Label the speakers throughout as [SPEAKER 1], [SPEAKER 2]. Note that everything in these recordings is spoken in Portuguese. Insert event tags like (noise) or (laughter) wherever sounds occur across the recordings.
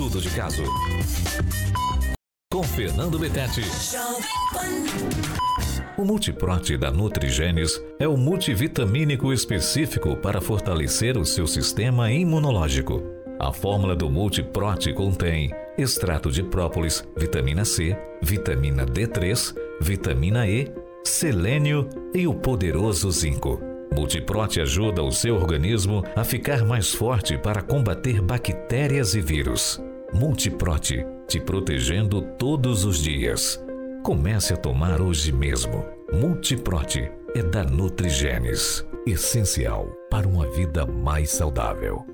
[SPEAKER 1] Estudo de caso. Com Fernando Betete. O Multiprote da Nutrigenes é o multivitamínico específico para fortalecer o seu sistema imunológico. A fórmula do Multiprote contém extrato de própolis, vitamina C, vitamina D3, vitamina E, selênio e o poderoso zinco. Multiprote ajuda o seu organismo a ficar mais forte para combater bactérias e vírus. Multiprote, te protegendo todos os dias. Comece a tomar hoje mesmo. Multiprote é da Nutrigenes, essencial para uma vida mais saudável.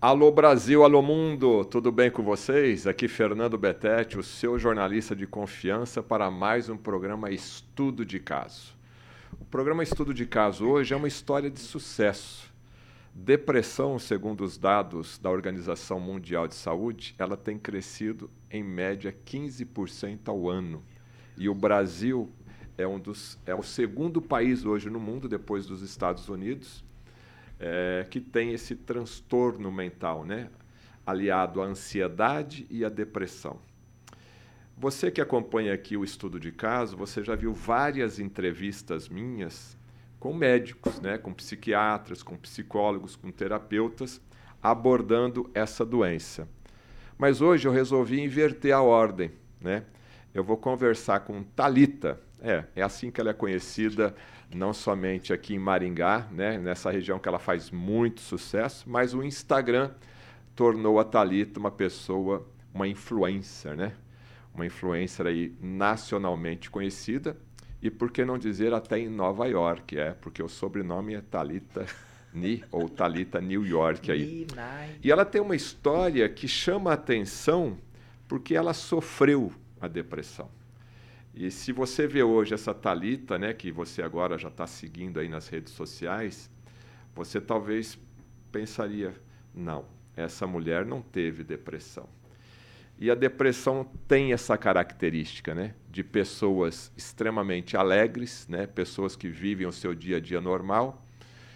[SPEAKER 2] Alô Brasil, alô mundo, tudo bem com vocês? Aqui Fernando Betete, o seu jornalista de confiança para mais um programa Estudo de Caso. O programa Estudo de Caso hoje é uma história de sucesso. Depressão, segundo os dados da Organização Mundial de Saúde, ela tem crescido em média 15% ao ano. E o Brasil é, um dos, é o segundo país hoje no mundo, depois dos Estados Unidos, é, que tem esse transtorno mental, né? aliado à ansiedade e à depressão. Você que acompanha aqui o estudo de caso, você já viu várias entrevistas minhas com médicos, né, com psiquiatras, com psicólogos, com terapeutas, abordando essa doença. Mas hoje eu resolvi inverter a ordem, né? Eu vou conversar com Talita. É, é assim que ela é conhecida, não somente aqui em Maringá, né, nessa região que ela faz muito sucesso, mas o Instagram tornou a Talita uma pessoa, uma influencer, né? uma influencer aí nacionalmente conhecida e por que não dizer até em Nova York, é, porque o sobrenome é Talita (laughs) Ni ou Talita New York aí. E ela tem uma história que chama a atenção porque ela sofreu a depressão. E se você vê hoje essa Talita, né, que você agora já está seguindo aí nas redes sociais, você talvez pensaria, não, essa mulher não teve depressão. E a depressão tem essa característica, né? De pessoas extremamente alegres, né? Pessoas que vivem o seu dia a dia normal.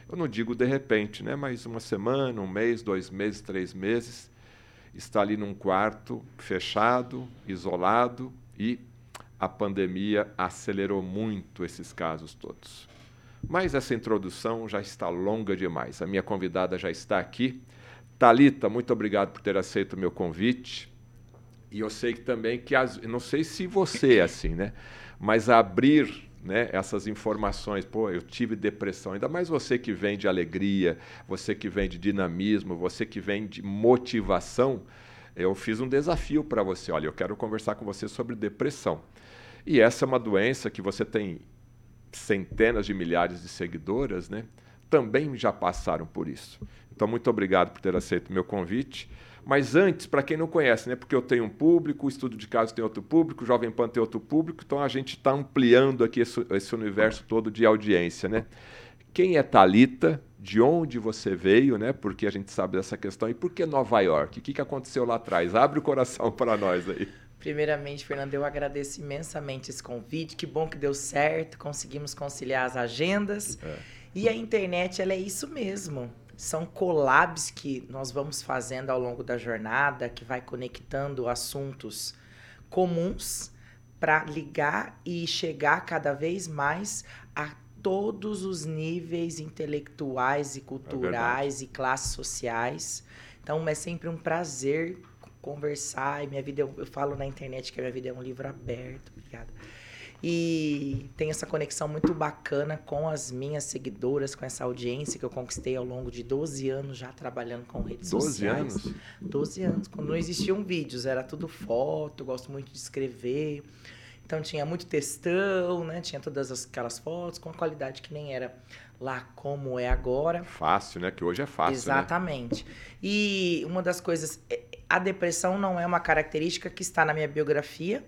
[SPEAKER 2] Eu não digo de repente, né? Mas uma semana, um mês, dois meses, três meses, está ali num quarto fechado, isolado e a pandemia acelerou muito esses casos todos. Mas essa introdução já está longa demais. A minha convidada já está aqui. Talita, muito obrigado por ter aceito o meu convite. E eu sei que também que as, não sei se você é assim, né? Mas abrir né, essas informações, pô, eu tive depressão, ainda mais você que vem de alegria, você que vem de dinamismo, você que vem de motivação, eu fiz um desafio para você. Olha, eu quero conversar com você sobre depressão. E essa é uma doença que você tem centenas de milhares de seguidoras, né? Também já passaram por isso. Então, muito obrigado por ter aceito o meu convite. Mas antes, para quem não conhece, né, porque eu tenho um público, o estudo de caso tem outro público, o Jovem Pan tem outro público, então a gente está ampliando aqui esse, esse, universo todo de audiência. Né? Quem é Talita? De onde você veio, né? Porque a gente sabe dessa questão. E por que Nova York? O que, que aconteceu lá atrás? Abre o coração para nós aí.
[SPEAKER 3] Primeiramente, Fernando, eu agradeço imensamente esse convite. Que bom que deu certo, conseguimos conciliar as agendas. É. E a internet, ela é isso mesmo. São collabs que nós vamos fazendo ao longo da jornada, que vai conectando assuntos comuns para ligar e chegar cada vez mais a todos os níveis intelectuais e culturais é e classes sociais. Então é sempre um prazer conversar. E minha vida, eu, eu falo na internet que a minha vida é um livro aberto. Obrigada e tem essa conexão muito bacana com as minhas seguidoras, com essa audiência que eu conquistei ao longo de 12 anos já trabalhando com redes 12 sociais. 12 anos? 12 anos, quando não existiam vídeos, era tudo foto, gosto muito de escrever. Então tinha muito textão, né? Tinha todas aquelas fotos com a qualidade que nem era lá como é agora.
[SPEAKER 2] Fácil, né? Que hoje é fácil.
[SPEAKER 3] Né? Exatamente. Né? E uma das coisas, é, a depressão não é uma característica que está na minha biografia.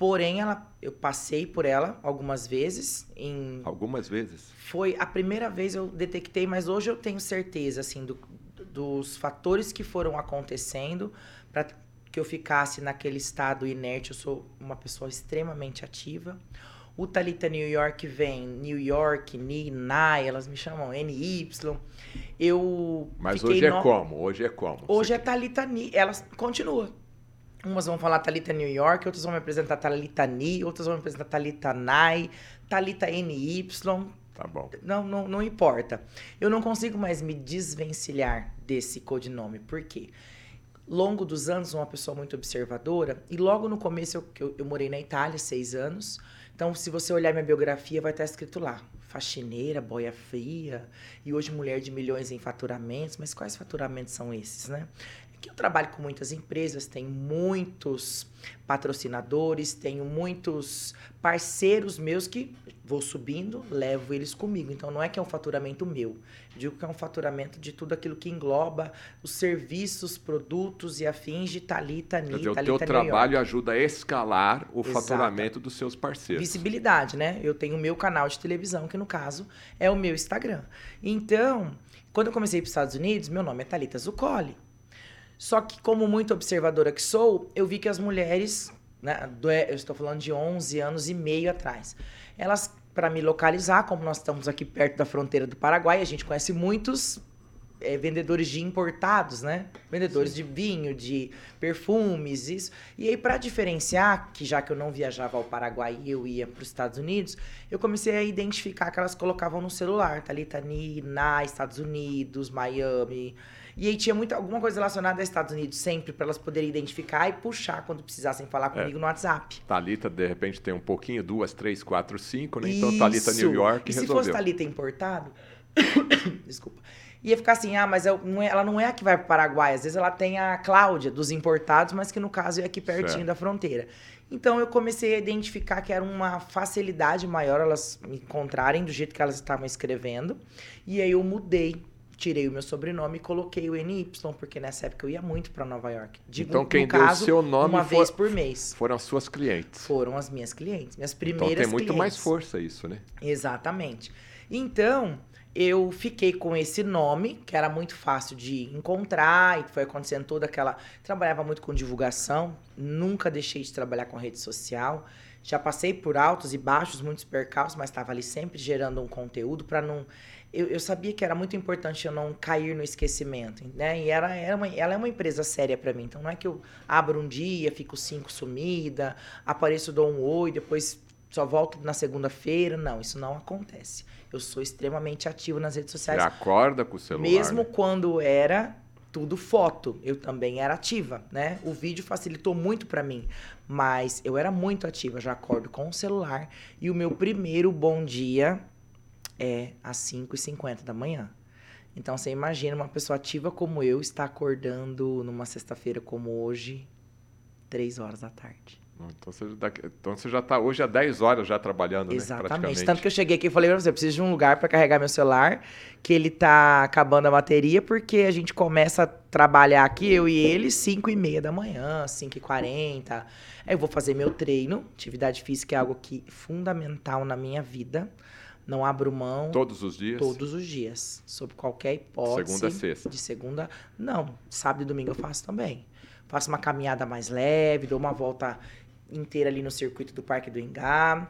[SPEAKER 3] Porém, ela, eu passei por ela algumas vezes. Em,
[SPEAKER 2] algumas vezes?
[SPEAKER 3] Foi a primeira vez eu detectei, mas hoje eu tenho certeza, assim, do, dos fatores que foram acontecendo para que eu ficasse naquele estado inerte. Eu sou uma pessoa extremamente ativa. O Talita New York vem New York, Ni, Nai, elas me chamam NY. Eu
[SPEAKER 2] Mas hoje é no... como? Hoje é como?
[SPEAKER 3] Hoje é Talita Ni, elas continuam. Umas vão falar Talita New York, outras vão me apresentar Talita Ni, outras vão me apresentar Talita Nai, Talita NY.
[SPEAKER 2] Tá bom.
[SPEAKER 3] Não, não, não importa. Eu não consigo mais me desvencilhar desse codinome. Por quê? Longo dos anos, uma pessoa muito observadora, e logo no começo eu, eu, eu morei na Itália, seis anos. Então, se você olhar minha biografia, vai estar escrito lá: faxineira, boia fria, e hoje mulher de milhões em faturamentos. Mas quais faturamentos são esses, né? Que eu trabalho com muitas empresas, tenho muitos patrocinadores, tenho muitos parceiros meus que vou subindo, levo eles comigo. Então não é que é um faturamento meu, digo que é um faturamento de tudo aquilo que engloba os serviços, produtos e afins de Talita Ni,
[SPEAKER 2] O teu trabalho ajuda a escalar o Exato. faturamento dos seus parceiros.
[SPEAKER 3] Visibilidade, né? Eu tenho o meu canal de televisão, que no caso é o meu Instagram. Então, quando eu comecei para os Estados Unidos, meu nome é Talita Zuccoli. Só que, como muito observadora que sou, eu vi que as mulheres, né, eu estou falando de 11 anos e meio atrás, elas, para me localizar, como nós estamos aqui perto da fronteira do Paraguai, a gente conhece muitos é, vendedores de importados, né? Vendedores Sim. de vinho, de perfumes, isso. E aí, para diferenciar, que já que eu não viajava ao Paraguai e eu ia para os Estados Unidos, eu comecei a identificar que elas colocavam no celular, Thalita na Estados Unidos, Miami. E aí tinha muita, alguma coisa relacionada aos Estados Unidos sempre, para elas poderem identificar e puxar quando precisassem falar é. comigo é. no WhatsApp.
[SPEAKER 2] Talita, de repente, tem um pouquinho, duas, três, quatro, cinco, né? Então, Talita New York
[SPEAKER 3] e
[SPEAKER 2] resolveu.
[SPEAKER 3] se fosse Talita importado, (coughs) desculpa, ia ficar assim, ah, mas é, ela não é a que vai para o Paraguai. Às vezes ela tem a Cláudia, dos importados, mas que no caso é aqui pertinho certo. da fronteira. Então eu comecei a identificar que era uma facilidade maior elas me encontrarem do jeito que elas estavam escrevendo. E aí eu mudei tirei o meu sobrenome e coloquei o NY, porque nessa época eu ia muito para Nova York.
[SPEAKER 2] Digo, então quem deu o seu nome
[SPEAKER 3] uma for, vez por mês.
[SPEAKER 2] Foram as suas clientes.
[SPEAKER 3] Foram as minhas clientes, minhas primeiras
[SPEAKER 2] Então tem muito
[SPEAKER 3] clientes.
[SPEAKER 2] mais força isso, né?
[SPEAKER 3] Exatamente. Então, eu fiquei com esse nome, que era muito fácil de encontrar, e foi acontecendo toda aquela. Trabalhava muito com divulgação, nunca deixei de trabalhar com rede social. Já passei por altos e baixos, muitos percalços, mas estava ali sempre gerando um conteúdo para não eu, eu, sabia que era muito importante eu não cair no esquecimento, né? E era, era uma, ela é uma empresa séria para mim. Então não é que eu abro um dia, fico cinco sumida, apareço, dou um oi, depois só volto na segunda-feira. Não, isso não acontece. Eu sou extremamente ativo nas redes sociais.
[SPEAKER 2] Você acorda com o celular.
[SPEAKER 3] Mesmo
[SPEAKER 2] né?
[SPEAKER 3] quando era tudo foto, eu também era ativa, né? O vídeo facilitou muito para mim, mas eu era muito ativa, já acordo com o celular e o meu primeiro bom dia é às 5h50 da manhã. Então você imagina uma pessoa ativa como eu estar acordando numa sexta-feira como hoje, 3 horas da tarde.
[SPEAKER 2] Então você, já, então você já está hoje há 10 horas já trabalhando,
[SPEAKER 3] né, Exatamente.
[SPEAKER 2] Né,
[SPEAKER 3] Tanto que eu cheguei aqui e falei para você, eu preciso de um lugar para carregar meu celular, que ele tá acabando a bateria, porque a gente começa a trabalhar aqui, eu e ele, 5 e meia da manhã, 5 e 40. Aí eu vou fazer meu treino. Atividade física é algo que é fundamental na minha vida. Não abro mão.
[SPEAKER 2] Todos os dias?
[SPEAKER 3] Todos os dias. Sob qualquer hipótese.
[SPEAKER 2] Segunda a sexta?
[SPEAKER 3] De segunda. Não. Sábado e domingo eu faço também. Faço uma caminhada mais leve, dou uma volta inteira ali no circuito do Parque do Ingá.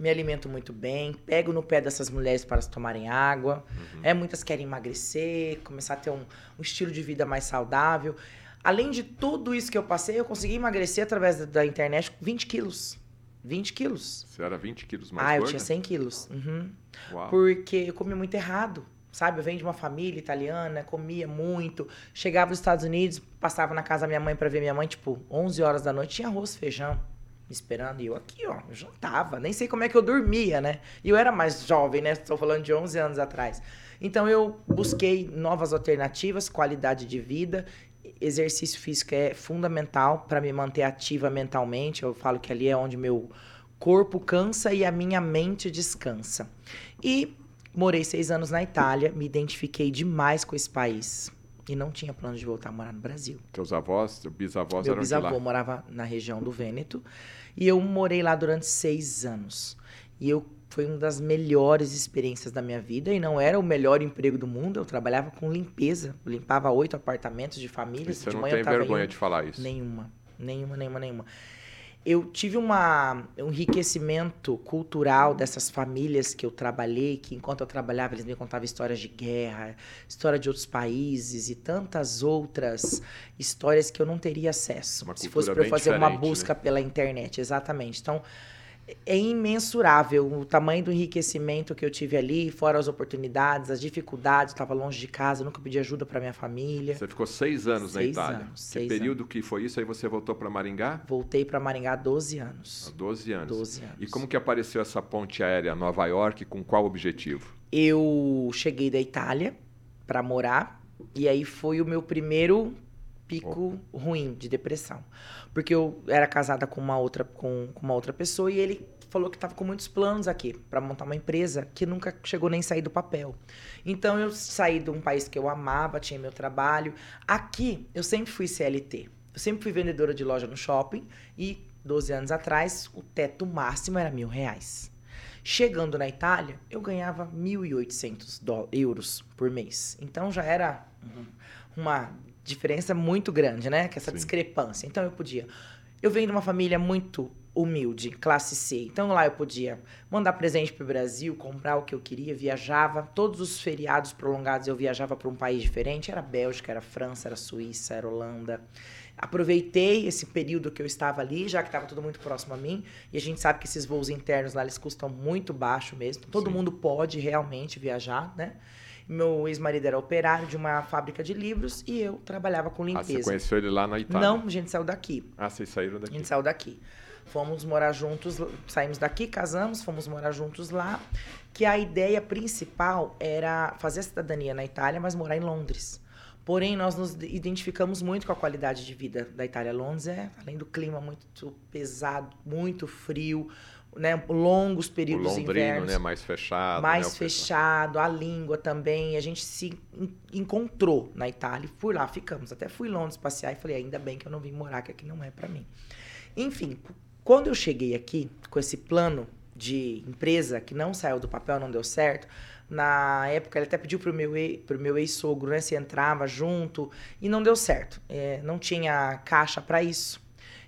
[SPEAKER 3] Me alimento muito bem, pego no pé dessas mulheres para tomarem água. Uhum. É, muitas querem emagrecer, começar a ter um, um estilo de vida mais saudável. Além de tudo isso que eu passei, eu consegui emagrecer através da, da internet 20 quilos. 20 quilos.
[SPEAKER 2] Você era 20 quilos mais
[SPEAKER 3] Ah,
[SPEAKER 2] gorda?
[SPEAKER 3] eu tinha 100 quilos. Uhum. Uau. Porque eu comia muito errado. Sabe, eu venho de uma família italiana, comia muito. Chegava nos Estados Unidos, passava na casa da minha mãe para ver minha mãe, tipo, 11 horas da noite, tinha arroz, feijão, me esperando. E eu aqui, ó, eu jantava. Nem sei como é que eu dormia, né? E eu era mais jovem, né? Estou falando de 11 anos atrás. Então eu busquei novas alternativas, qualidade de vida exercício físico é fundamental para me manter ativa mentalmente. Eu falo que ali é onde meu corpo cansa e a minha mente descansa. E morei seis anos na Itália, me identifiquei demais com esse país. E não tinha plano de voltar a morar no Brasil.
[SPEAKER 2] Teus avós, bisavós
[SPEAKER 3] Meu
[SPEAKER 2] eram
[SPEAKER 3] bisavô
[SPEAKER 2] de lá?
[SPEAKER 3] morava na região do Vêneto. E eu morei lá durante seis anos. E eu foi uma das melhores experiências da minha vida e não era o melhor emprego do mundo. Eu trabalhava com limpeza, eu limpava oito apartamentos de famílias.
[SPEAKER 2] Você
[SPEAKER 3] de
[SPEAKER 2] não tem vergonha de falar isso?
[SPEAKER 3] Nenhuma, nenhuma, nenhuma, nenhuma. eu tive uma, um enriquecimento cultural dessas famílias que eu trabalhei, que enquanto eu trabalhava eles me contavam histórias de guerra, história de outros países e tantas outras histórias que eu não teria acesso
[SPEAKER 2] Uma
[SPEAKER 3] se fosse para eu fazer uma
[SPEAKER 2] diferente,
[SPEAKER 3] busca pela internet, exatamente. Então é imensurável o tamanho do enriquecimento que eu tive ali, fora as oportunidades, as dificuldades. Estava longe de casa, nunca pedi ajuda para minha família.
[SPEAKER 2] Você ficou seis anos na
[SPEAKER 3] Seis
[SPEAKER 2] Itália.
[SPEAKER 3] anos,
[SPEAKER 2] que período que foi isso? Aí você voltou para Maringá?
[SPEAKER 3] Voltei para Maringá há 12
[SPEAKER 2] Há
[SPEAKER 3] anos.
[SPEAKER 2] 12 anos.
[SPEAKER 3] 12 anos.
[SPEAKER 2] E como que apareceu essa ponte aérea Nova York? Com qual objetivo?
[SPEAKER 3] Eu cheguei da Itália para morar e aí foi o meu primeiro pico ruim de depressão, porque eu era casada com uma outra com, com uma outra pessoa e ele falou que estava com muitos planos aqui para montar uma empresa que nunca chegou nem sair do papel. Então eu saí de um país que eu amava, tinha meu trabalho. Aqui eu sempre fui CLT. Eu sempre fui vendedora de loja no shopping e 12 anos atrás o teto máximo era mil reais. Chegando na Itália, eu ganhava 1.800 dó- euros por mês. Então já era um- uma diferença muito grande, né? Que essa
[SPEAKER 2] Sim.
[SPEAKER 3] discrepância. Então eu podia. Eu venho de uma família muito humilde, classe C. Então lá eu podia mandar presente pro Brasil, comprar o que eu queria, viajava. Todos os feriados prolongados eu viajava para um país diferente. Era Bélgica, era França, era Suíça, era Holanda. Aproveitei esse período que eu estava ali, já que estava tudo muito próximo a mim. E a gente sabe que esses voos internos lá eles custam muito baixo mesmo. Todo
[SPEAKER 2] Sim.
[SPEAKER 3] mundo pode realmente viajar, né? Meu ex-marido era operário de uma fábrica de livros e eu trabalhava com
[SPEAKER 2] Ah, você
[SPEAKER 3] limpeza.
[SPEAKER 2] conheceu ele lá na Itália?
[SPEAKER 3] Não, a gente saiu daqui.
[SPEAKER 2] Ah, vocês saíram
[SPEAKER 3] A
[SPEAKER 2] daqui.
[SPEAKER 3] gente saiu daqui. Fomos morar juntos, saímos daqui, casamos, fomos morar juntos lá. Que a ideia principal era fazer a cidadania na Itália, mas morar em Londres. Porém, nós nos identificamos muito com a qualidade de vida da Itália. Londres é, além do clima muito pesado, muito frio, né, longos
[SPEAKER 2] O
[SPEAKER 3] períodos
[SPEAKER 2] londrino,
[SPEAKER 3] invernos
[SPEAKER 2] né? Mais fechado.
[SPEAKER 3] mais
[SPEAKER 2] né,
[SPEAKER 3] fechado, a língua também. A gente se en- encontrou na Itália e por lá ficamos. Até fui em Londres passear e falei, ainda bem que eu não vim morar, que aqui não é pra mim. Enfim, quando eu cheguei aqui com esse plano de empresa que não saiu do papel, não deu certo, na época ele até pediu pro meu, pro meu ex-sogro, né, se entrava junto, e não deu certo. É, não tinha caixa pra isso.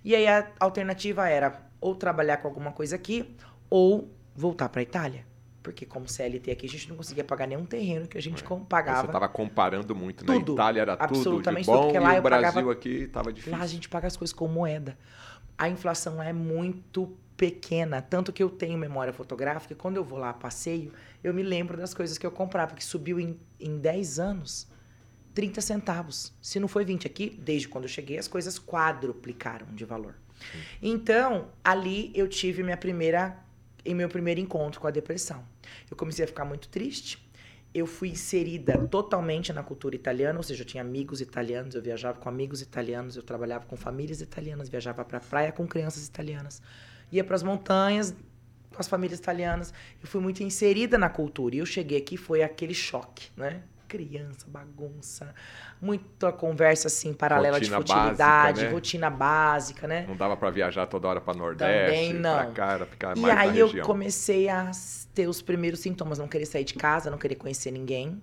[SPEAKER 3] E aí a alternativa era ou trabalhar com alguma coisa aqui, ou voltar pra Itália. Porque como CLT aqui, a gente não conseguia pagar nenhum terreno que a gente
[SPEAKER 2] Você
[SPEAKER 3] pagava.
[SPEAKER 2] estava comparando muito.
[SPEAKER 3] Tudo,
[SPEAKER 2] Na Itália era tudo de
[SPEAKER 3] absolutamente
[SPEAKER 2] bom
[SPEAKER 3] tudo, lá
[SPEAKER 2] e o Brasil
[SPEAKER 3] pagava-
[SPEAKER 2] aqui estava difícil.
[SPEAKER 3] Lá a gente paga as coisas com moeda. A inflação lá é muito pequena, tanto que eu tenho memória fotográfica e quando eu vou lá a passeio, eu me lembro das coisas que eu comprava, que subiu em, em 10 anos 30 centavos. Se não foi 20 aqui, desde quando eu cheguei, as coisas quadruplicaram de valor. Então, ali eu tive minha primeira em meu primeiro encontro com a depressão. Eu comecei a ficar muito triste. Eu fui inserida totalmente na cultura italiana, ou seja, eu tinha amigos italianos, eu viajava com amigos italianos, eu trabalhava com famílias italianas, viajava para a praia com crianças italianas, ia para as montanhas com as famílias italianas. Eu fui muito inserida na cultura e eu cheguei aqui foi aquele choque, né? Criança, bagunça, muita conversa assim paralela
[SPEAKER 2] Rotina
[SPEAKER 3] de futilidade,
[SPEAKER 2] básica, né?
[SPEAKER 3] rotina básica, né?
[SPEAKER 2] Não dava para viajar toda hora para Nordeste,
[SPEAKER 3] Também não.
[SPEAKER 2] para cá, era ficar
[SPEAKER 3] E
[SPEAKER 2] mais na
[SPEAKER 3] aí eu
[SPEAKER 2] região.
[SPEAKER 3] comecei a ter os primeiros sintomas, não querer sair de casa, não querer conhecer ninguém,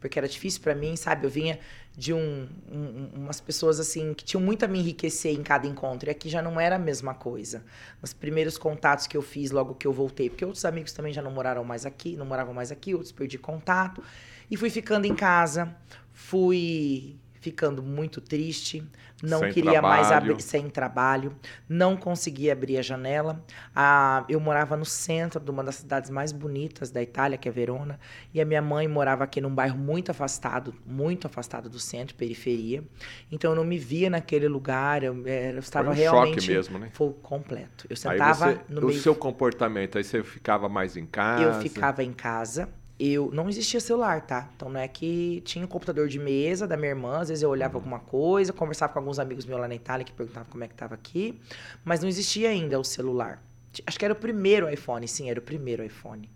[SPEAKER 3] porque era difícil pra mim, sabe? Eu vinha de um, um- umas pessoas assim que tinham muito a me enriquecer em cada encontro, e aqui já não era a mesma coisa. Nos primeiros contatos que eu fiz logo que eu voltei, porque outros amigos também já não moraram mais aqui, não moravam mais aqui, outros perdi contato, e fui ficando em casa, fui ficando muito triste, não
[SPEAKER 2] Sem
[SPEAKER 3] queria mais
[SPEAKER 2] trabalho.
[SPEAKER 3] abrir sem trabalho, não conseguia abrir a janela. Ah, eu morava no centro de uma das cidades mais bonitas da Itália, que é Verona, e a minha mãe morava aqui num bairro muito afastado, muito afastado do centro, periferia. Então eu não me via naquele lugar, eu, era- eu estava
[SPEAKER 2] um
[SPEAKER 3] realmente
[SPEAKER 2] choque mesmo, né?
[SPEAKER 3] Foi completo. Eu
[SPEAKER 2] Aí
[SPEAKER 3] sentava
[SPEAKER 2] você,
[SPEAKER 3] no
[SPEAKER 2] o
[SPEAKER 3] meio
[SPEAKER 2] seu comportamento, aí você ficava mais em casa.
[SPEAKER 3] eu ficava em casa. Eu não existia celular, tá? Então não é que tinha um computador de mesa da minha irmã, às vezes eu olhava alguma coisa, conversava com alguns amigos meus lá na Itália que perguntavam como é que tava aqui, mas não existia ainda o celular. Acho que era o primeiro iPhone, sim, era o primeiro iPhone.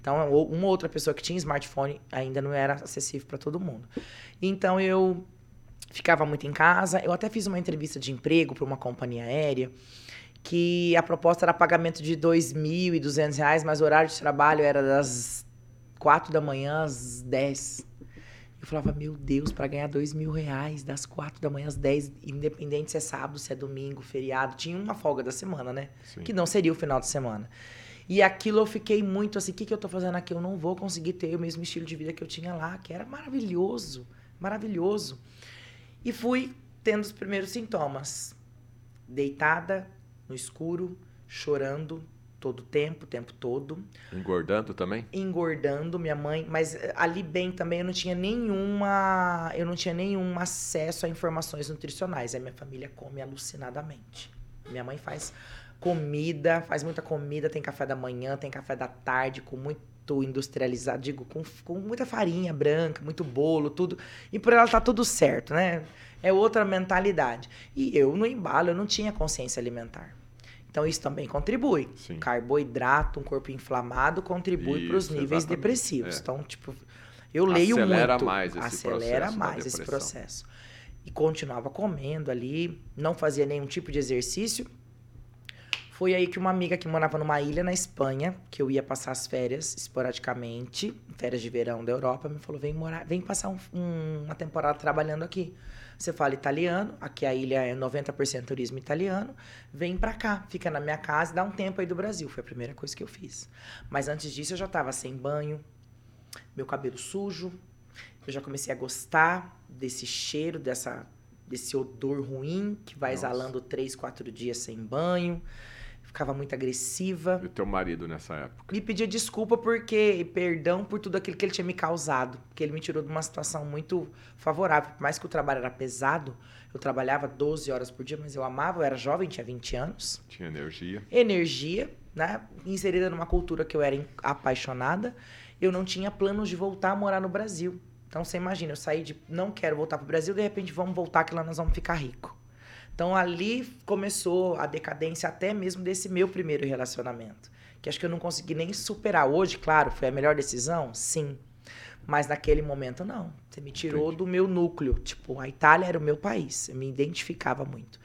[SPEAKER 3] Então, uma outra pessoa que tinha smartphone ainda não era acessível para todo mundo. Então eu ficava muito em casa. Eu até fiz uma entrevista de emprego para uma companhia aérea que a proposta era pagamento de 2.200 reais, mas o horário de trabalho era das 4 da manhã às 10. Eu falava, meu Deus, para ganhar dois mil reais das quatro da manhã às dez, independente se é sábado, se é domingo, feriado, tinha uma folga da semana, né? Sim. Que não seria o final de semana. E aquilo eu fiquei muito assim, o que, que eu tô fazendo aqui? Eu não vou conseguir ter o mesmo estilo de vida que eu tinha lá, que era maravilhoso, maravilhoso. E fui tendo os primeiros sintomas. Deitada, no escuro, chorando, todo o tempo, o tempo todo.
[SPEAKER 2] Engordando também?
[SPEAKER 3] Engordando, minha mãe, mas eh, ali bem também eu não tinha nenhuma, eu não tinha nenhum acesso a informações nutricionais. A minha família come alucinadamente. Minha mãe faz comida, faz muita comida, tem café da manhã, tem café da tarde com muito industrializado, digo, com, com muita farinha branca, muito bolo, tudo. E por ela tá tudo certo, né? É outra mentalidade. E eu no embalo, eu não tinha consciência alimentar. Então, isso também contribui. Sim. Carboidrato, um corpo inflamado, contribui para os níveis exatamente. depressivos. É. Então, tipo, eu leio
[SPEAKER 2] acelera
[SPEAKER 3] muito.
[SPEAKER 2] Mais esse
[SPEAKER 3] acelera mais esse processo. E continuava comendo ali, não fazia nenhum tipo de exercício. Foi aí que uma amiga que morava numa ilha na Espanha, que eu ia passar as férias esporadicamente, férias de verão da Europa, me falou: vem morar, vem passar um, um, uma temporada trabalhando aqui. Você fala italiano, aqui a ilha é 90% turismo italiano, vem para cá, fica na minha casa e dá um tempo aí do Brasil. Foi a primeira coisa que eu fiz. Mas antes disso eu já tava sem banho, meu cabelo sujo, eu já comecei a gostar desse cheiro, dessa, desse odor ruim que vai Nossa. exalando três, quatro dias sem banho ficava muito agressiva.
[SPEAKER 2] E o teu marido nessa época?
[SPEAKER 3] Me pedia desculpa porque, perdão por tudo aquilo que ele tinha me causado, porque ele me tirou de uma situação muito favorável. Por mais que o trabalho era pesado, eu trabalhava 12 horas por dia, mas eu amava, eu era jovem, tinha 20 anos.
[SPEAKER 2] Tinha energia.
[SPEAKER 3] Energia, né? Inserida numa cultura que eu era apaixonada, eu não tinha planos de voltar a morar no Brasil. Então você imagina, eu saí de não quero voltar para o Brasil, de repente vamos voltar que lá nós vamos ficar rico. Então ali começou a decadência até mesmo desse meu primeiro relacionamento, que acho que eu não consegui nem superar. Hoje, claro, foi a melhor decisão? Sim. Mas naquele momento não. Você me tirou Entendi. do meu núcleo. Tipo, a Itália era o meu país. Eu me identificava muito.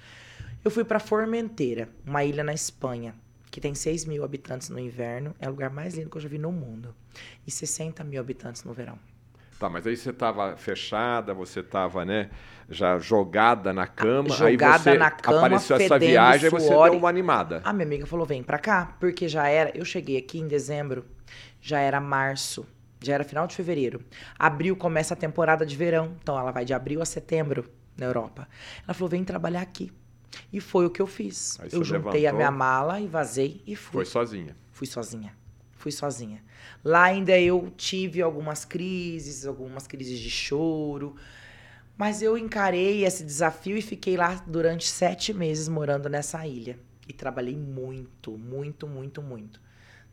[SPEAKER 3] Eu fui para Formenteira, uma ilha na Espanha, que tem 6 mil habitantes no inverno. É o lugar mais lindo que eu já vi no mundo. E 60 mil habitantes no verão.
[SPEAKER 2] Tá, mas aí você estava fechada, você estava, né, já jogada na cama,
[SPEAKER 3] jogada
[SPEAKER 2] aí você
[SPEAKER 3] na cama,
[SPEAKER 2] apareceu essa viagem, e você deu uma animada.
[SPEAKER 3] A minha amiga falou: "Vem para cá", porque já era, eu cheguei aqui em dezembro, já era março, já era final de fevereiro. Abril começa a temporada de verão, então ela vai de abril a setembro na Europa. Ela falou: "Vem trabalhar aqui". E foi o que eu fiz. Aí eu juntei levantou, a minha mala e vazei e fui.
[SPEAKER 2] Foi sozinha.
[SPEAKER 3] Fui sozinha fui sozinha. Lá ainda eu tive algumas crises, algumas crises de choro, mas eu encarei esse desafio e fiquei lá durante sete meses morando nessa ilha. E trabalhei muito, muito, muito, muito.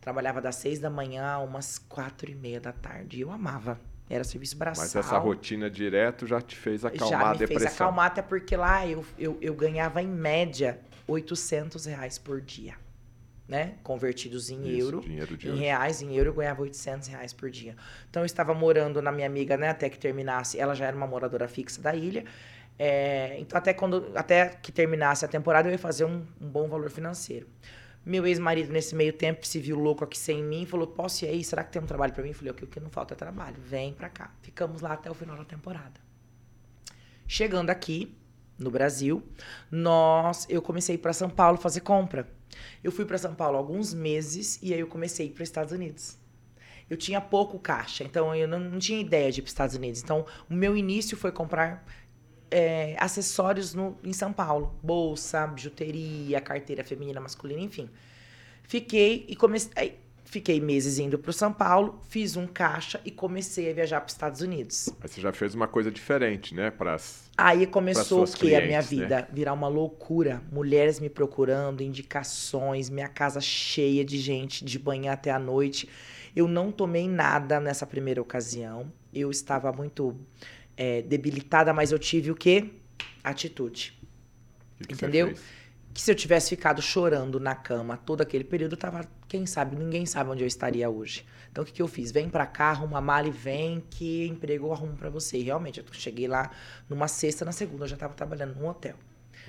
[SPEAKER 3] Trabalhava das seis da manhã a umas quatro e meia da tarde. E eu amava. Era serviço braçal.
[SPEAKER 2] Mas essa rotina direto já te fez acalmar já
[SPEAKER 3] me
[SPEAKER 2] a depressão.
[SPEAKER 3] fez acalmar, até porque lá eu, eu, eu ganhava em média 800 reais por dia né? Convertidos em Isso, euro. em hoje. reais, em euro, eu ganhava 800 reais por dia. Então, eu estava morando na minha amiga, né? Até que terminasse. Ela já era uma moradora fixa da ilha. É, então, até, quando, até que terminasse a temporada, eu ia fazer um, um bom valor financeiro. Meu ex-marido, nesse meio tempo, se viu louco aqui sem mim, falou: Posso ir aí? Será que tem um trabalho para mim? Eu falei: O que, o que não falta é trabalho. Vem pra cá. Ficamos lá até o final da temporada. Chegando aqui, no Brasil, nós, eu comecei para São Paulo fazer compra. Eu fui para São Paulo alguns meses e aí eu comecei para os Estados Unidos. Eu tinha pouco caixa, então eu não, não tinha ideia de ir para os Estados Unidos. Então, o meu início foi comprar é, acessórios no, em São Paulo: bolsa, bijuteria, carteira feminina, masculina, enfim. Fiquei e comecei. Fiquei meses indo para São Paulo, fiz um caixa e comecei a viajar para os Estados Unidos.
[SPEAKER 2] Aí você já fez uma coisa diferente, né? Pras,
[SPEAKER 3] Aí começou o que? A minha vida né? virar uma loucura. Mulheres me procurando, indicações, minha casa cheia de gente de manhã até a noite. Eu não tomei nada nessa primeira ocasião. Eu estava muito é, debilitada, mas eu tive o quê? Atitude. Que que Entendeu? que se eu tivesse ficado chorando na cama todo aquele período, tava, quem sabe, ninguém sabe onde eu estaria hoje. Então o que, que eu fiz? Vem para cá, arruma a mala e vem que emprego eu arrumo para você. E realmente, eu cheguei lá numa sexta, na segunda eu já estava trabalhando num hotel.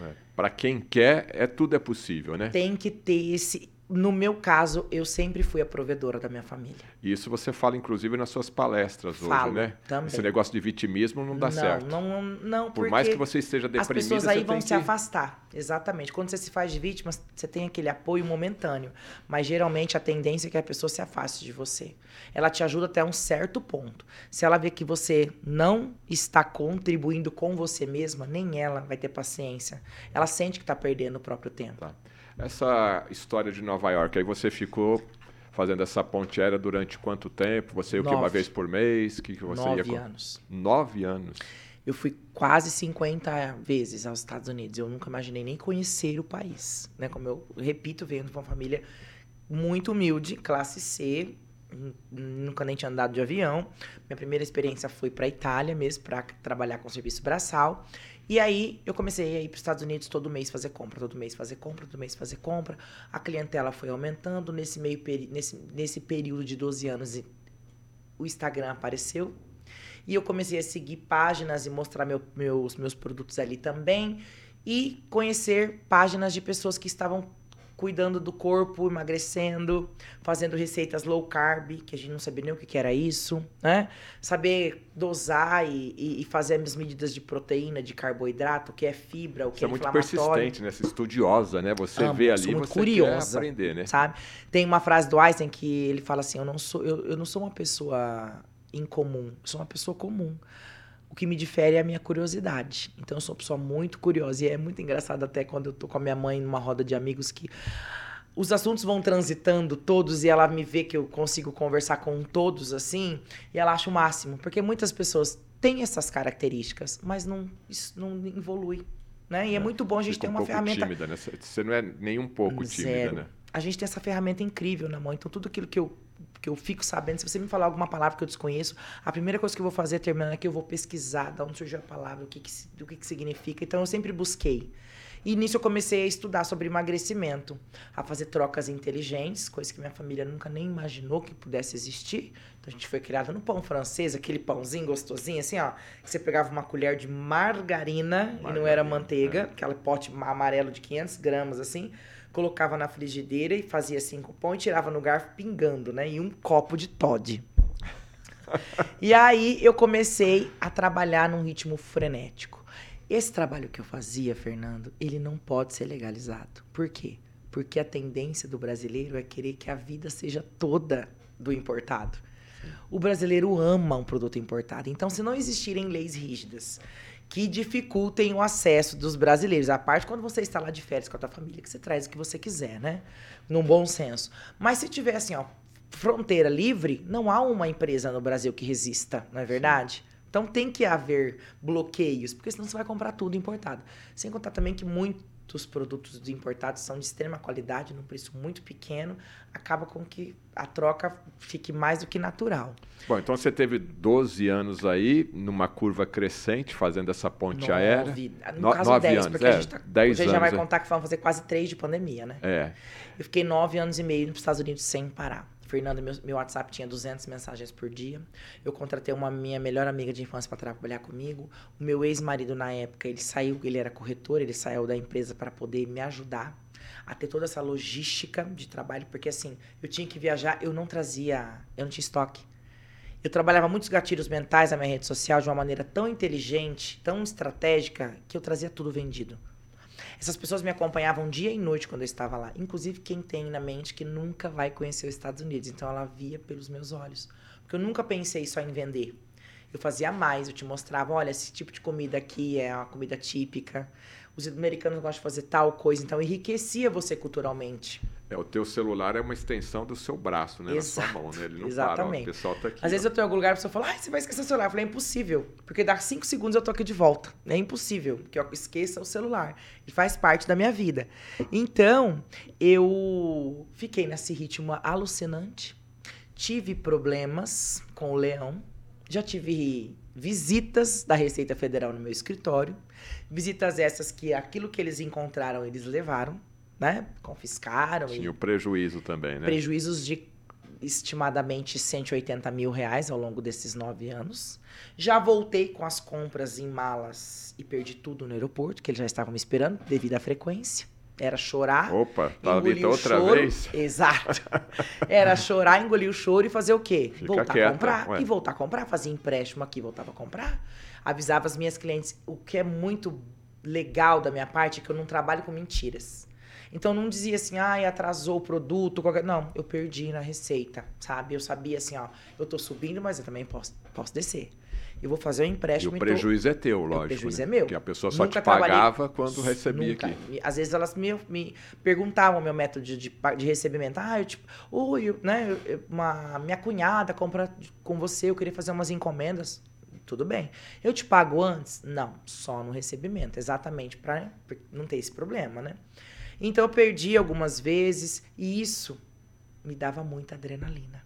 [SPEAKER 2] É. Para quem quer, é tudo é possível, né?
[SPEAKER 3] Tem que ter esse no meu caso, eu sempre fui a provedora da minha família.
[SPEAKER 2] Isso você fala, inclusive, nas suas palestras
[SPEAKER 3] Falo,
[SPEAKER 2] hoje, né?
[SPEAKER 3] também.
[SPEAKER 2] Esse negócio de vitimismo não dá
[SPEAKER 3] não,
[SPEAKER 2] certo.
[SPEAKER 3] Não, não,
[SPEAKER 2] Por mais que você esteja
[SPEAKER 3] as
[SPEAKER 2] deprimida,
[SPEAKER 3] pessoas
[SPEAKER 2] você
[SPEAKER 3] aí vão
[SPEAKER 2] que...
[SPEAKER 3] se afastar. Exatamente. Quando você se faz de vítima, você tem aquele apoio momentâneo. Mas geralmente a tendência é que a pessoa se afaste de você. Ela te ajuda até um certo ponto. Se ela vê que você não está contribuindo com você mesma, nem ela vai ter paciência. Ela sente que está perdendo o próprio tempo.
[SPEAKER 2] Tá. Essa história de Nova York, aí você ficou fazendo essa ponte aérea durante quanto tempo? Você ia o que, uma vez por mês? Que que você
[SPEAKER 3] Nove
[SPEAKER 2] ia
[SPEAKER 3] anos.
[SPEAKER 2] Nove anos.
[SPEAKER 3] Eu fui quase 50 vezes aos Estados Unidos. Eu nunca imaginei nem conhecer o país. Né? Como eu repito, venho de uma família muito humilde, classe C. Nunca nem tinha andado de avião. Minha primeira experiência foi para Itália mesmo, para trabalhar com serviço braçal. E aí eu comecei a ir para os Estados Unidos todo mês fazer compra, todo mês fazer compra, todo mês fazer compra. A clientela foi aumentando. Nesse, meio nesse, nesse período de 12 anos, o Instagram apareceu. E eu comecei a seguir páginas e mostrar meu- meus, meus produtos ali também. E conhecer páginas de pessoas que estavam cuidando do corpo, emagrecendo, fazendo receitas low carb, que a gente não sabia nem o que, que era isso, né? Saber dosar e, e- e fazer as medidas de proteína, de carboidrato, o que é fibra, o que
[SPEAKER 2] Você
[SPEAKER 3] é,
[SPEAKER 2] é muito persistente, né? Você é estudiosa, né? Você
[SPEAKER 3] Amo,
[SPEAKER 2] vê ali,
[SPEAKER 3] muito
[SPEAKER 2] você
[SPEAKER 3] curiosa.
[SPEAKER 2] quer aprender, né?
[SPEAKER 3] sabe? Tem uma frase do Einstein que ele fala assim: eu não sou, eu, eu não sou uma pessoa incomum, eu sou uma pessoa comum. O que me difere é a minha curiosidade. Então eu sou uma pessoa muito curiosa. E é muito engraçado até quando eu tô com a minha mãe numa roda de amigos que os assuntos vão transitando todos e ela me vê que eu consigo conversar com todos assim, e ela acha o máximo. Porque muitas pessoas têm essas características, mas não, isso não evolui. Né? E é, muito bom a gente ter
[SPEAKER 2] um
[SPEAKER 3] uma ferramenta
[SPEAKER 2] tímida, né? Você- não é nem um pouco tímida,
[SPEAKER 3] Zero.
[SPEAKER 2] né?
[SPEAKER 3] A gente tem essa ferramenta incrível na mão. Então, tudo aquilo que eu, que eu fico sabendo, se você me falar alguma palavra que eu desconheço, a primeira coisa que eu vou fazer, terminando aqui, eu vou pesquisar de onde surgiu a palavra, o que, que, se- o que, que significa. Então, eu sempre busquei. E nisso eu comecei a estudar sobre emagrecimento, a fazer trocas inteligentes, coisa que minha família nunca nem imaginou que pudesse existir. Então a gente foi criada no pão francês, aquele pãozinho gostosinho, assim, ó. Que você pegava uma colher de margarina, e não era
[SPEAKER 2] Margarina,
[SPEAKER 3] manteiga,
[SPEAKER 2] é.
[SPEAKER 3] aquele pote amarelo de 500 gramas, assim. Colocava na frigideira e fazia assim com o pão e tirava no garfo pingando, né? E um copo de Todd. (laughs) e aí eu comecei a trabalhar num ritmo frenético. Esse trabalho que eu fazia, Fernando, ele não pode ser legalizado. Por quê? Porque a tendência do brasileiro é querer que a vida seja toda do importado. O brasileiro ama um produto importado. Então, se não existirem leis rígidas que dificultem o acesso dos brasileiros, a parte quando você está lá de férias com a tua família, que você traz o que você quiser, né? Num bom senso. Mas se tiver assim, ó, fronteira livre, não há uma empresa no Brasil que resista, não é verdade? Então tem que haver bloqueios, porque senão você vai comprar tudo importado. Sem contar também que muitos produtos importados são de extrema qualidade, num preço muito pequeno, acaba com que a troca fique mais do que natural.
[SPEAKER 2] Bom, então você teve 12 anos aí, numa curva crescente, fazendo essa ponte aérea.
[SPEAKER 3] Nove, no
[SPEAKER 2] No-
[SPEAKER 3] caso,
[SPEAKER 2] nove
[SPEAKER 3] 10,
[SPEAKER 2] anos,
[SPEAKER 3] porque
[SPEAKER 2] é,
[SPEAKER 3] a gente, tá, a gente já vai
[SPEAKER 2] é.
[SPEAKER 3] contar que vão fazer quase três de pandemia, né?
[SPEAKER 2] É.
[SPEAKER 3] Eu fiquei nove anos e meio nos Estados Unidos sem parar. Fernando, meu, meu WhatsApp tinha 200 mensagens por dia. Eu contratei uma minha melhor amiga de infância para trabalhar comigo. O meu ex-marido, na época, ele saiu, ele era corretor, ele saiu da empresa para poder me ajudar a ter toda essa logística de trabalho, porque assim, eu tinha que viajar, eu não trazia, eu não tinha estoque. Eu trabalhava muitos gatilhos mentais na minha rede social de uma maneira tão inteligente, tão estratégica, que eu trazia tudo vendido. Essas pessoas me acompanhavam dia e noite quando eu estava lá. Inclusive quem tem na mente que nunca vai conhecer os Estados Unidos. Então ela via pelos meus olhos. Porque eu nunca pensei só em vender. Eu fazia mais, eu te mostrava, olha, esse tipo de comida aqui é uma comida típica. Os americanos gostam de fazer tal coisa, então enriquecia você culturalmente.
[SPEAKER 2] É, o teu celular é uma extensão do seu braço, né? Na sua
[SPEAKER 3] Exato,
[SPEAKER 2] mão, né? Ele não
[SPEAKER 3] exatamente.
[SPEAKER 2] para, ó, o pessoal tá aqui.
[SPEAKER 3] Às vezes eu tô em algum lugar e a pessoa fala, ai, você vai esquecer o celular. Eu falei, é impossível. Porque dá cinco segundos eu tô aqui de volta. É impossível que eu esqueça o celular. Ele faz parte da minha vida. Então, eu fiquei nesse ritmo alucinante. Tive problemas com o leão. Já tive visitas da Receita Federal no meu escritório. Visitas essas que aquilo que eles encontraram, eles levaram, né? Confiscaram. e
[SPEAKER 2] Tinha o prejuízo também, né?
[SPEAKER 3] prejuízos de estimadamente 180 mil reais ao longo desses nove anos. Já voltei com as compras em malas e perdi tudo no aeroporto, que eles já estavam me esperando devido à frequência. Era chorar.
[SPEAKER 2] Opa, tá
[SPEAKER 3] engolir
[SPEAKER 2] ali
[SPEAKER 3] o
[SPEAKER 2] outra
[SPEAKER 3] choro.
[SPEAKER 2] vez. (laughs)
[SPEAKER 3] Exato. Era chorar, engolir o choro e fazer o quê?
[SPEAKER 2] Fica
[SPEAKER 3] voltar
[SPEAKER 2] quieta,
[SPEAKER 3] a comprar.
[SPEAKER 2] ué.
[SPEAKER 3] E voltar a comprar. Fazia empréstimo aqui, voltava a comprar. Avisava as minhas clientes. O que é muito legal da minha parte é que eu não trabalho com mentiras. Então não dizia assim, ai, atrasou o produto, qualquer... não, eu perdi na receita, sabe? Eu sabia assim, ó, eu tô subindo, mas eu também posso, posso descer. Eu vou fazer um
[SPEAKER 2] E
[SPEAKER 3] empréstimo.
[SPEAKER 2] o
[SPEAKER 3] então-
[SPEAKER 2] prejuízo é teu, lógico.
[SPEAKER 3] prejuízo
[SPEAKER 2] né?
[SPEAKER 3] é meu.
[SPEAKER 2] Porque a pessoa só
[SPEAKER 3] Nunca
[SPEAKER 2] te
[SPEAKER 3] trabalhei-
[SPEAKER 2] pagava quando recebia
[SPEAKER 3] Nunca.
[SPEAKER 2] aqui.
[SPEAKER 3] E, Às vezes elas me, me perguntavam o meu método de, de, de recebimento. Ah, eu tipo, oi, né, eu- uma, minha cunhada compra com você, eu queria fazer umas encomendas. Tudo bem. Eu te pago antes? Não, só no recebimento, exatamente para não ter esse problema, né? Então eu perdi algumas vezes e isso me dava muita adrenalina.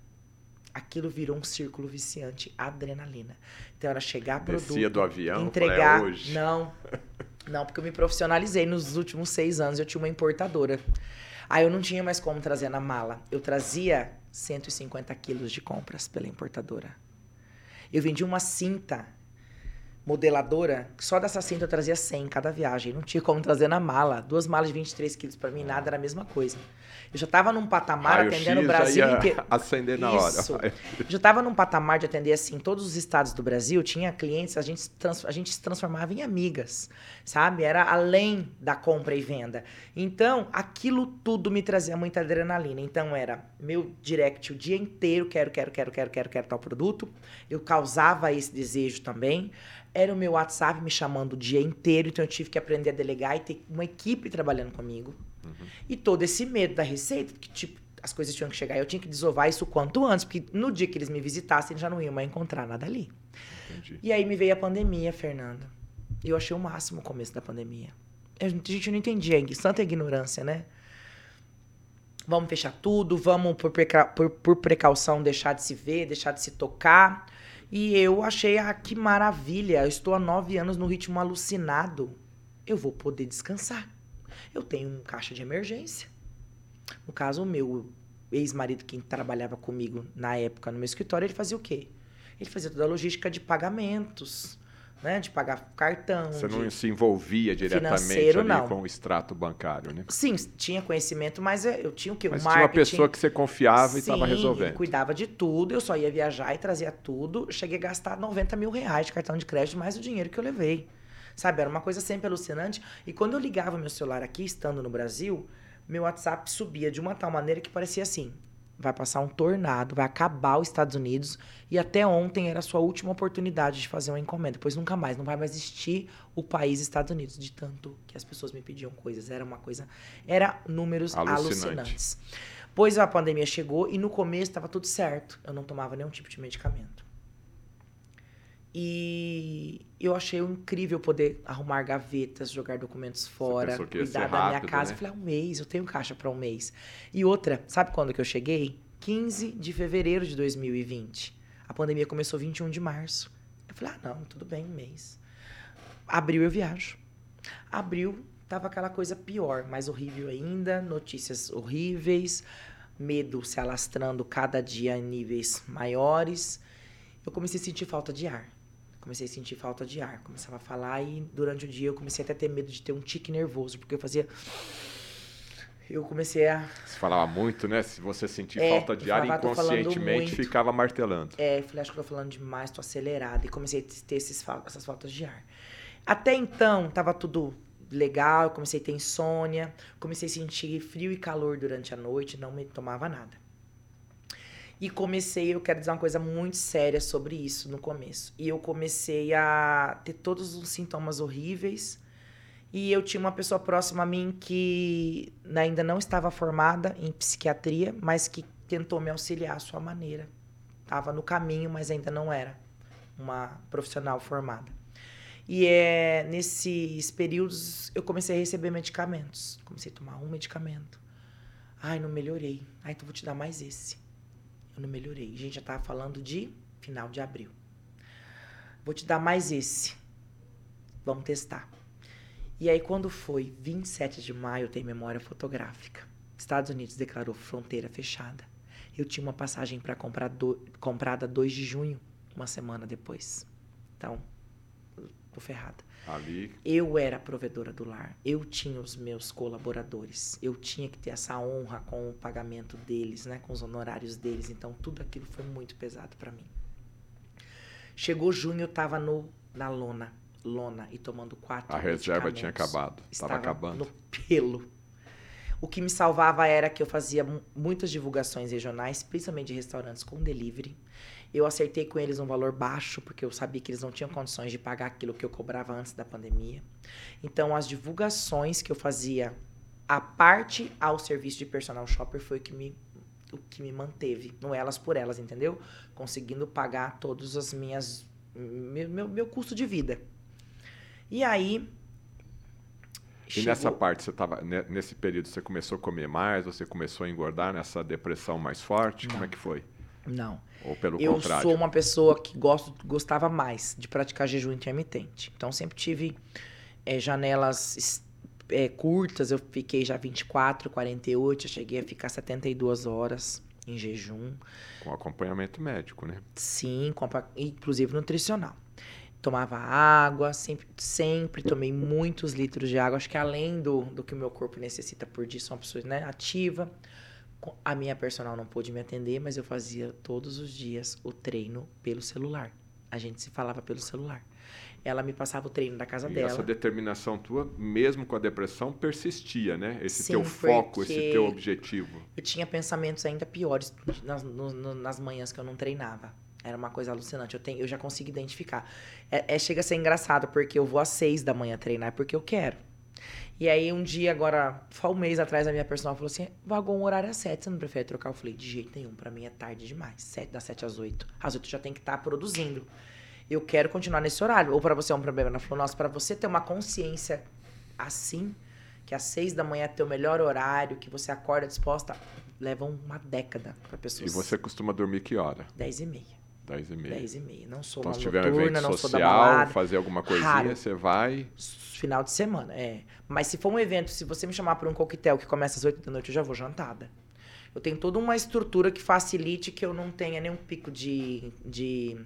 [SPEAKER 3] Aquilo virou um círculo viciante, adrenalina. Então era chegar produto,
[SPEAKER 2] Descia do avião,
[SPEAKER 3] entregar.
[SPEAKER 2] falei, é hoje.
[SPEAKER 3] Não, não, porque eu me profissionalizei nos últimos seis anos. Eu tinha uma importadora. Aí eu não tinha mais como trazer na mala. Eu trazia 150 quilos de compras pela importadora. Eu vendia uma cinta modeladora, só dessa cinta eu trazia 100 em cada viagem. Não tinha como trazer na mala. Duas malas de 23 quilos para mim, nada era a mesma coisa. Eu já estava num patamar
[SPEAKER 2] Raio-X
[SPEAKER 3] atendendo o
[SPEAKER 2] já
[SPEAKER 3] Brasil inteiro.
[SPEAKER 2] acender na
[SPEAKER 3] Isso.
[SPEAKER 2] hora.
[SPEAKER 3] Eu já estava num patamar de atender assim todos os estados do Brasil, tinha clientes, a gente, se trans- a gente se transformava em amigas, sabe? Era além da compra e venda. Então, aquilo tudo me trazia muita adrenalina. Então, era meu direct o dia inteiro, quero, quero, quero, quero, quero, quero tal produto. Eu causava esse desejo também. Era o meu WhatsApp me chamando o dia inteiro, então eu tive que aprender a delegar e ter uma equipe trabalhando comigo. E todo esse medo da receita, que tipo, as coisas tinham que chegar, eu tinha que desovar isso o quanto antes, porque no dia que eles me visitassem, já não iam mais encontrar nada ali.
[SPEAKER 2] Entendi.
[SPEAKER 3] E aí me veio a pandemia, Fernanda. E eu achei o máximo o começo da pandemia. A gente a gente não entendia, é tanta ignorância, né? Vamos fechar tudo, vamos por, preca- por- por precaução deixar de se ver, deixar de se tocar. E eu achei, ah, que maravilha, eu estou há nove anos no ritmo alucinado. Eu vou poder descansar. Eu tenho um caixa de emergência. No caso, o meu ex-marido, que trabalhava comigo na época no meu escritório, ele fazia o quê? Ele fazia toda a logística de pagamentos, né? De pagar cartão.
[SPEAKER 2] Você não se envolvia diretamente com o extrato bancário, né?
[SPEAKER 3] Sim, tinha conhecimento, mas eu eu tinha o quê?
[SPEAKER 2] Mas
[SPEAKER 3] o
[SPEAKER 2] tinha uma
[SPEAKER 3] marketing.
[SPEAKER 2] pessoa que você confiava e estava resolvendo.
[SPEAKER 3] Ele cuidava de tudo, eu só ia viajar e trazia tudo. Cheguei a gastar 90 mil reais de cartão de crédito, mais o dinheiro que eu levei. Sabe, era uma coisa sempre alucinante. E quando eu ligava meu celular aqui, estando no Brasil, meu WhatsApp subia de uma tal maneira que parecia assim: vai passar um tornado, vai acabar os Estados Unidos. E até ontem era a sua última oportunidade de fazer uma encomenda. Depois nunca mais, não vai mais existir o país Estados Unidos, de tanto que as pessoas me pediam coisas. Era uma coisa. Era números
[SPEAKER 2] Alucinante.
[SPEAKER 3] alucinantes. Pois a pandemia chegou e no começo estava tudo certo. Eu não tomava nenhum tipo de medicamento. E eu achei incrível poder arrumar gavetas, jogar documentos fora, cuidar da minha
[SPEAKER 2] rápido,
[SPEAKER 3] casa.
[SPEAKER 2] né?
[SPEAKER 3] Eu falei, ah, um mês, eu tenho caixa para um mês. E outra, sabe quando que eu cheguei? 15 de fevereiro de 2020. A pandemia começou 21 de março. Eu falei, ah, não, tudo bem, um mês. Abril eu viajo. Abril tava aquela coisa pior, mais horrível ainda, notícias horríveis, medo se alastrando cada dia em níveis maiores. Eu comecei a sentir falta de ar. Comecei a sentir falta de ar. Começava a falar e durante o dia eu comecei até a ter medo de ter um tique nervoso, porque eu fazia. Eu comecei a.
[SPEAKER 2] Você falava muito, né? Se você sentir
[SPEAKER 3] É,
[SPEAKER 2] falta de ar,
[SPEAKER 3] falando
[SPEAKER 2] inconscientemente ficava martelando.
[SPEAKER 3] É, eu falei, acho que eu tô falando demais, tô acelerada. E comecei a ter esses, essas faltas de ar. Até então, tava tudo legal, comecei a ter insônia, comecei a sentir frio e calor durante a noite, não me tomava nada. E comecei, eu quero dizer uma coisa muito séria sobre isso no começo. E eu comecei a ter todos os sintomas horríveis. E eu tinha uma pessoa próxima a mim que ainda não estava formada em psiquiatria, mas que tentou me auxiliar à sua maneira. Estava no caminho, mas ainda não era uma profissional formada. E é nesses períodos eu comecei a receber medicamentos. Comecei a tomar um medicamento. Ai, não melhorei. Ai, então vou te dar mais esse. Eu não melhorei. A gente já tava falando de final de abril. Vou te dar mais esse. Vamos testar. E aí, quando foi 27 de maio, tem memória fotográfica. Estados Unidos declarou fronteira fechada. Eu tinha uma passagem para comprar do, comprada 2 de junho, uma semana depois. Então, tô ferrada.
[SPEAKER 2] Ali.
[SPEAKER 3] Eu era provedora do lar. Eu tinha os meus colaboradores. Eu tinha que ter essa honra com o pagamento deles, né? Com os honorários deles. Então, tudo aquilo foi muito pesado para mim. Chegou junho, eu tava no, na lona. Lona e tomando quatro
[SPEAKER 2] A reserva tinha acabado. Estava acabando.
[SPEAKER 3] no pelo. O que me salvava era que eu fazia mu- muitas divulgações regionais, principalmente de restaurantes com delivery. Eu acertei com eles um valor baixo, porque eu sabia que eles não tinham condições de pagar aquilo que eu cobrava antes da pandemia. Então, as divulgações que eu fazia, a parte ao serviço de personal shopper, foi o que me, o que me manteve, no elas por elas, entendeu? Conseguindo pagar todas as minhas. Meu, meu, meu custo de vida. E aí.
[SPEAKER 2] E nessa
[SPEAKER 3] chegou-
[SPEAKER 2] parte, você tava, ne- nesse período, você começou a comer mais? Você começou a engordar nessa depressão mais forte? Como
[SPEAKER 3] Não.
[SPEAKER 2] é que foi?
[SPEAKER 3] Não.
[SPEAKER 2] Ou pelo
[SPEAKER 3] eu
[SPEAKER 2] contrário?
[SPEAKER 3] sou uma pessoa que gosto, gostava mais de praticar jejum intermitente. Então, sempre tive eh, janelas eh, curtas. Eu fiquei já 24, 48. Eu cheguei a ficar 72 horas em jejum.
[SPEAKER 2] Com acompanhamento médico, né?
[SPEAKER 3] Sim, com inclusive nutricional. Tomava água, sempre, sempre tomei muitos litros de água. Acho que além do, do que o meu corpo necessita por dia, sou uma pessoa né, ativa. A minha personal não pôde me atender, mas eu fazia todos os dias o treino pelo celular. A gente se falava pelo celular. Ela me passava o treino da casa
[SPEAKER 2] E
[SPEAKER 3] dela.
[SPEAKER 2] essa determinação tua, mesmo com a depressão, persistia, né? Esse teu
[SPEAKER 3] Sim,
[SPEAKER 2] foco, esse teu objetivo.
[SPEAKER 3] Eu tinha pensamentos ainda piores nas, no- nas manhãs que eu não treinava. Era uma coisa alucinante. Eu, tenho, eu já consigo identificar. É, é- chega a ser engraçado, porque eu vou às seis da manhã treinar porque eu quero. E aí, um dia, agora, só um mês atrás, a minha personal falou assim: vagou um horário às sete, você não prefere trocar? Eu falei: de jeito nenhum, pra mim é tarde demais. Sete, das sete às oito. Às oito já tem que estar produzindo. Eu quero continuar nesse horário. Ou pra você é um problema? Ela falou: nossa, pra você ter uma consciência assim, que às seis da manhã é teu melhor horário, que você acorda disposta, leva uma década pra pessoa.
[SPEAKER 2] E você costuma dormir que hora?
[SPEAKER 3] Dez e meia.
[SPEAKER 2] Dez e meia.
[SPEAKER 3] Dez e meia. Não sou
[SPEAKER 2] Então,
[SPEAKER 3] uma
[SPEAKER 2] se tiver um
[SPEAKER 3] noturna,
[SPEAKER 2] evento
[SPEAKER 3] não sou da
[SPEAKER 2] social,
[SPEAKER 3] balada.
[SPEAKER 2] fazer alguma coisinha,
[SPEAKER 3] Raro.
[SPEAKER 2] você vai.
[SPEAKER 3] Final de semana, é. Mas se for um evento, se você me chamar para um coquetel que começa às 8 da noite, eu já vou jantada. Eu tenho toda uma estrutura que facilite que eu não tenha nenhum pico de, de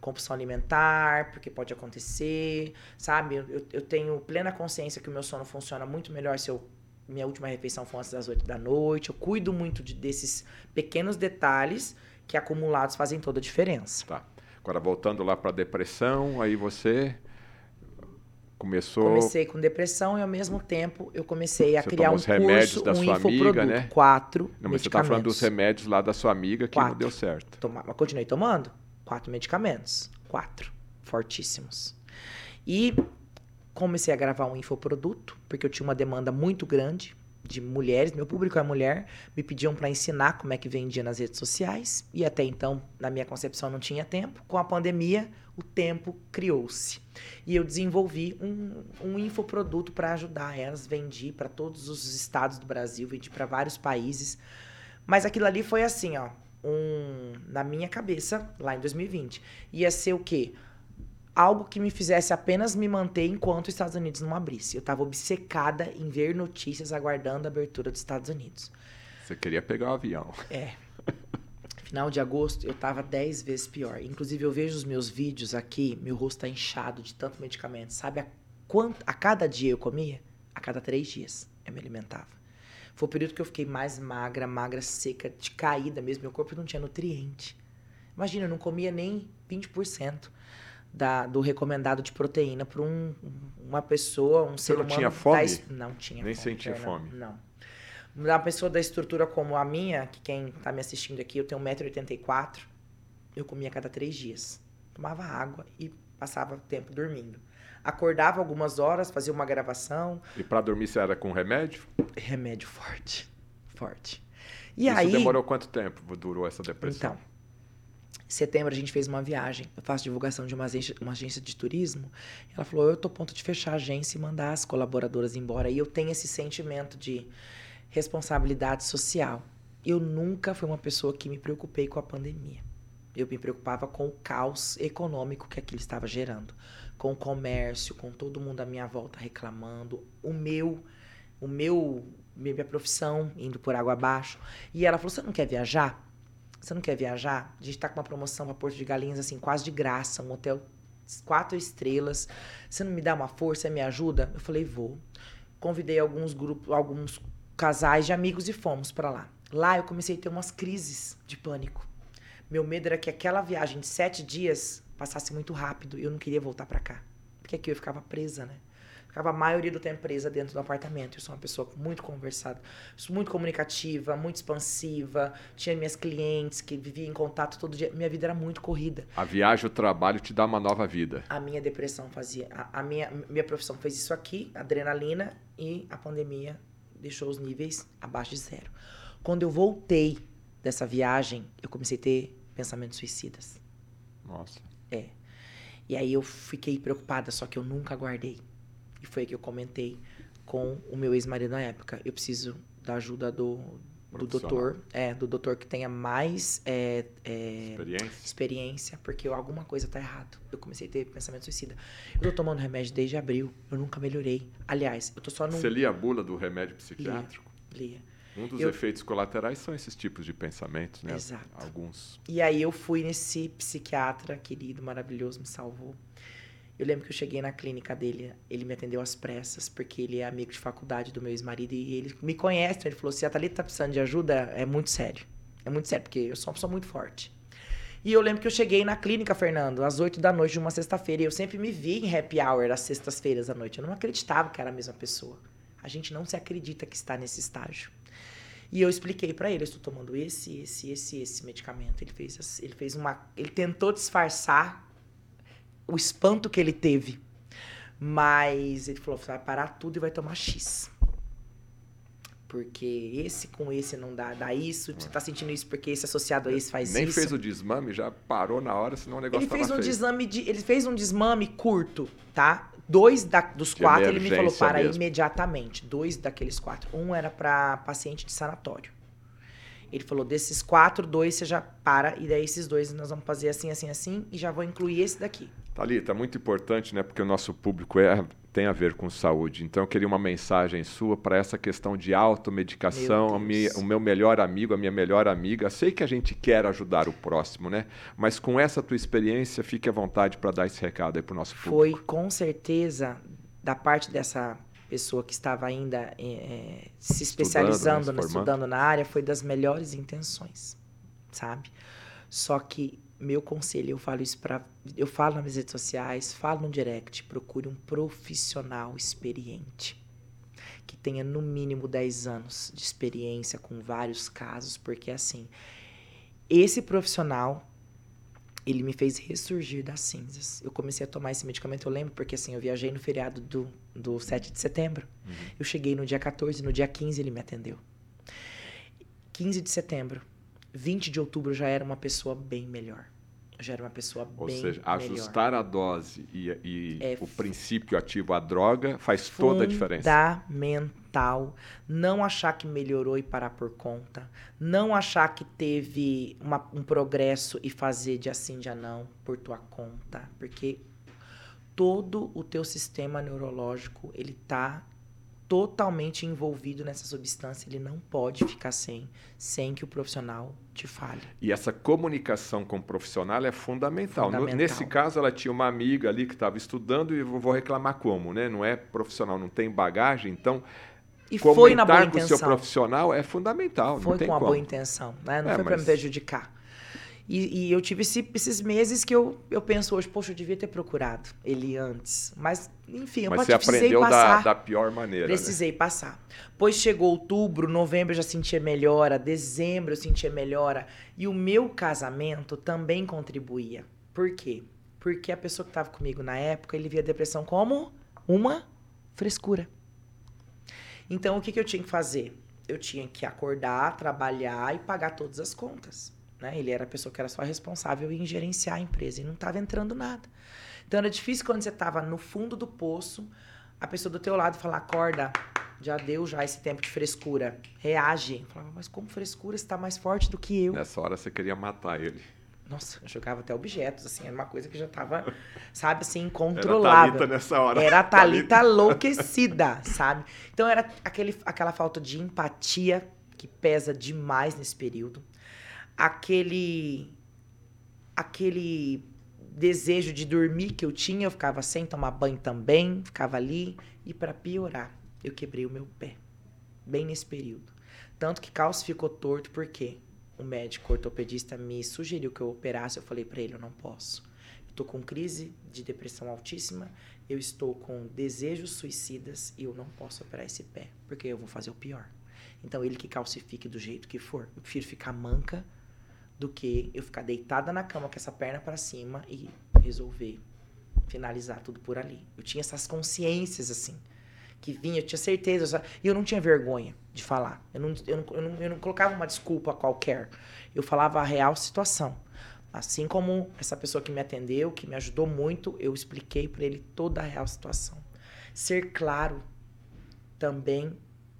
[SPEAKER 3] compulsão alimentar, porque pode acontecer, sabe? Eu, eu- tenho plena consciência que o meu sono funciona muito melhor se eu minha última refeição for antes das 8 da noite. Eu cuido muito de- desses pequenos detalhes que acumulados fazem toda a diferença.
[SPEAKER 2] Tá. Agora, voltando lá para depressão, aí você começou.
[SPEAKER 3] Comecei com depressão e ao mesmo tempo eu comecei a
[SPEAKER 2] Você
[SPEAKER 3] criar um
[SPEAKER 2] os remédios
[SPEAKER 3] curso,
[SPEAKER 2] da
[SPEAKER 3] um
[SPEAKER 2] sua amiga,
[SPEAKER 3] infoproduto,
[SPEAKER 2] né?
[SPEAKER 3] quatro
[SPEAKER 2] Não, mas você tá falando dos remédios lá da sua amiga que não
[SPEAKER 3] Quatro.
[SPEAKER 2] deu certo.
[SPEAKER 3] Toma- mas continuei tomando quatro medicamentos, quatro, fortíssimos. E comecei a gravar um infoproduto, porque eu tinha uma demanda muito grande de mulheres, meu público é mulher, me pediam para ensinar como é que vendia nas redes sociais, e até então, na minha concepção, não tinha tempo. Com a pandemia, o tempo criou-se. E eu desenvolvi um, um infoproduto para ajudar elas, vendi para todos os estados do Brasil, vendi para vários países. Mas aquilo ali foi assim, ó, um, na minha cabeça, lá em 2020. Ia ser o quê? Algo que me fizesse apenas me manter enquanto os Estados Unidos não abrisse. Eu estava obcecada em ver notícias aguardando a abertura dos Estados Unidos.
[SPEAKER 2] Você queria pegar o avião.
[SPEAKER 3] É. Final de agosto, eu tava 10 vezes pior. Inclusive, eu vejo os meus vídeos aqui, meu rosto tá inchado de tanto medicamento. Sabe a, quanto, a cada dia eu comia? A cada três dias eu me alimentava. Foi o período que eu fiquei mais magra, magra, seca, de caída mesmo. Meu corpo não tinha nutriente. Imagina, eu não comia nem 20% da, do recomendado de proteína para um, uma pessoa, um ser
[SPEAKER 2] não
[SPEAKER 3] humano.
[SPEAKER 2] tinha fome?
[SPEAKER 3] es- não tinha
[SPEAKER 2] Nem
[SPEAKER 3] fome.
[SPEAKER 2] sentia fome?
[SPEAKER 3] Não. Uma pessoa da estrutura como a minha, que quem tá me assistindo aqui, eu tenho 1,84m, eu comia a cada três dias. Tomava água e passava tempo dormindo. Acordava algumas horas, fazia uma gravação,
[SPEAKER 2] E para dormir você era com remédio?
[SPEAKER 3] remédio forte. Forte. E
[SPEAKER 2] Isso
[SPEAKER 3] aí.
[SPEAKER 2] demorou quanto tempo? Durou essa depressão?
[SPEAKER 3] Então, em setembro a gente fez uma viagem. Eu faço divulgação de uma agência, uma agência de turismo. Ela falou: eu tô a ponto de fechar a agência e mandar as colaboradoras embora. E eu tenho esse sentimento de responsabilidade social. Eu nunca fui uma pessoa que me preocupei com a pandemia. Eu me preocupava com o caos econômico que aquilo estava gerando, com o comércio, com todo mundo à minha volta reclamando, o meu, o meu, minha profissão indo por água abaixo. E ela falou: "Você não quer viajar? Você não quer viajar? A gente tá com uma promoção para Porto de Galinhas assim, quase de graça, um hotel quatro estrelas. Você não me dá uma força, me ajuda? Eu falei, vou. Convidei alguns grupos, alguns casais de amigos e fomos para lá. Lá eu comecei a ter umas crises de pânico. Meu medo era que aquela viagem de sete dias passasse muito rápido e eu não queria voltar para cá. Porque aqui eu ficava presa, né? Ficava a maioria do tempo presa dentro do apartamento. Eu sou uma pessoa muito conversada, muito comunicativa, muito expansiva. Tinha minhas clientes que vivia em contato todo dia. Minha vida era muito corrida.
[SPEAKER 2] A viagem, o trabalho te dá uma nova vida.
[SPEAKER 3] A minha depressão fazia. A, a minha, minha profissão fez isso aqui, adrenalina, e a pandemia deixou os níveis abaixo de zero. Quando eu voltei dessa viagem, eu comecei a ter pensamentos suicidas.
[SPEAKER 2] Nossa.
[SPEAKER 3] É. E aí eu fiquei preocupada, só que eu nunca guardei. E foi aí que eu comentei com o meu ex-marido na época. Eu preciso da ajuda do, do doutor, é, do doutor que tenha mais é, é,
[SPEAKER 2] experiência.
[SPEAKER 3] experiência, porque alguma coisa tá errado. Eu comecei a ter pensamento suicida. Eu tô tomando remédio desde abril, eu nunca melhorei. Aliás, eu tô só no...
[SPEAKER 2] Você lia a bula do remédio psiquiátrico?
[SPEAKER 3] Lia. lia.
[SPEAKER 2] Um dos eu... efeitos colaterais são esses tipos de pensamentos, né?
[SPEAKER 3] Exato.
[SPEAKER 2] Alguns.
[SPEAKER 3] E aí eu fui nesse psiquiatra querido, maravilhoso, me salvou. Eu lembro que eu cheguei na clínica dele, ele me atendeu às pressas, porque ele é amigo de faculdade do meu ex-marido e ele me conhece. Ele falou: se a Thalita tá precisando de ajuda, é muito sério. É muito sério, porque eu sou uma pessoa muito forte. E eu lembro que eu cheguei na clínica, Fernando, às 8 da noite de uma sexta-feira. E eu sempre me vi em happy hour às sextas-feiras à noite. Eu não acreditava que era a mesma pessoa. A gente não se acredita que está nesse estágio. E eu expliquei para ele, eu estou tomando esse, esse, esse, esse medicamento. Ele fez, ele fez uma, ele tentou disfarçar o espanto que ele teve. Mas ele falou: você vai parar tudo e vai tomar X. Porque esse com esse não dá, dá isso, você tá sentindo isso porque esse associado a esse faz
[SPEAKER 2] Nem
[SPEAKER 3] isso.
[SPEAKER 2] Nem fez o desmame, já parou na hora, senão o negócio
[SPEAKER 3] ele fez um
[SPEAKER 2] feio.
[SPEAKER 3] desmame de, Ele fez um desmame curto, tá? Dois da, dos de quatro ele me falou para mesmo. imediatamente. Dois daqueles quatro. Um era para paciente de sanatório. Ele falou: desses quatro, dois você já para, e daí esses dois nós vamos fazer assim, assim, assim, e já vou incluir esse daqui.
[SPEAKER 2] Thalita, muito importante, né? Porque o nosso público é, tem a ver com saúde. Então, eu queria uma mensagem sua para essa questão de automedicação. Meu o meu melhor amigo, a minha melhor amiga. Sei que a gente quer ajudar o próximo, né? Mas com essa tua experiência, fique à vontade para dar esse recado aí para o nosso público.
[SPEAKER 3] Foi, com certeza, da parte dessa pessoa que estava ainda é, se especializando, estudando, né, estudando na área, foi das melhores intenções, sabe? Só que meu conselho, eu falo isso para eu falo nas minhas redes sociais, falo no direct, procure um profissional experiente que tenha no mínimo 10 anos de experiência com vários casos, porque assim, esse profissional ele me fez ressurgir das cinzas. Eu comecei a tomar esse medicamento, eu lembro, porque assim, eu viajei no feriado do, do 7 de setembro. Uhum. Eu cheguei no dia 14, no dia 15 ele me atendeu. 15 de setembro, 20 de outubro já era uma pessoa bem melhor. Já era uma pessoa
[SPEAKER 2] Ou
[SPEAKER 3] bem
[SPEAKER 2] seja,
[SPEAKER 3] melhor.
[SPEAKER 2] ajustar a dose e, e é o princípio ativo à droga faz toda a diferença.
[SPEAKER 3] Fundamental. Não achar que melhorou e parar por conta. Não achar que teve uma, um progresso e fazer de assim, de não, por tua conta. Porque todo o teu sistema neurológico, ele tá totalmente envolvido nessa substância, ele não pode ficar sem, sem que o profissional te fale.
[SPEAKER 2] E essa comunicação com o profissional é fundamental. fundamental. No, nesse caso, ela tinha uma amiga ali que estava estudando e vou reclamar como, né? Não é profissional, não tem bagagem, então
[SPEAKER 3] e foi na boa intenção.
[SPEAKER 2] com o seu profissional é fundamental.
[SPEAKER 3] Foi com
[SPEAKER 2] a
[SPEAKER 3] boa intenção, né? Não é, foi para me prejudicar. E, e eu tive esse, esses meses que eu, eu penso hoje, poxa, eu devia ter procurado ele antes. Mas, enfim, eu
[SPEAKER 2] Mas você aprendeu
[SPEAKER 3] passar.
[SPEAKER 2] Da, da pior maneira.
[SPEAKER 3] Né? Precisei né? passar. Pois chegou outubro, novembro eu já sentia melhora, dezembro eu sentia melhora. E o meu casamento também contribuía. Por quê? Porque a pessoa que estava comigo na época, ele via a depressão como uma frescura. Então, o que, que eu tinha que fazer? Eu tinha que acordar, trabalhar e pagar todas as contas. Né? Ele era a pessoa que era só responsável em gerenciar a empresa e não estava entrando nada. Então era difícil quando você estava no fundo do poço, a pessoa do teu lado falar, acorda, já deu já esse tempo de frescura, reage. Eu falava, mas como frescura está mais forte do que eu?
[SPEAKER 2] Nessa hora você queria matar ele.
[SPEAKER 3] Nossa, eu jogava até objetos, assim, era uma coisa que já estava, (laughs) sabe, assim, incontrolável.
[SPEAKER 2] Era a Thalita nessa hora.
[SPEAKER 3] Era (laughs) a Thalita enlouquecida, sabe? Então era aquele, aquela falta de empatia que pesa demais nesse período aquele aquele desejo de dormir que eu tinha, eu ficava sem tomar banho também, ficava ali. E para piorar, eu quebrei o meu pé, bem nesse período. Tanto que calço ficou torto, porque o médico ortopedista me sugeriu que eu operasse. Eu falei para ele: eu não posso. Eu tô com crise de depressão altíssima, eu estou com desejos suicidas e eu não posso operar esse pé, porque eu vou fazer o pior. Então, ele que calcifique do jeito que for. Eu prefiro ficar manca do que eu ficar deitada na cama com essa perna para cima e resolver finalizar tudo por ali. Eu tinha essas consciências assim que vinha, eu tinha certeza, e eu não tinha vergonha de falar. Eu não, eu, não, eu, não, eu não colocava uma desculpa qualquer. Eu falava a real situação. Assim como essa pessoa que me atendeu, que me ajudou muito, eu expliquei para ele toda a real situação. Ser claro também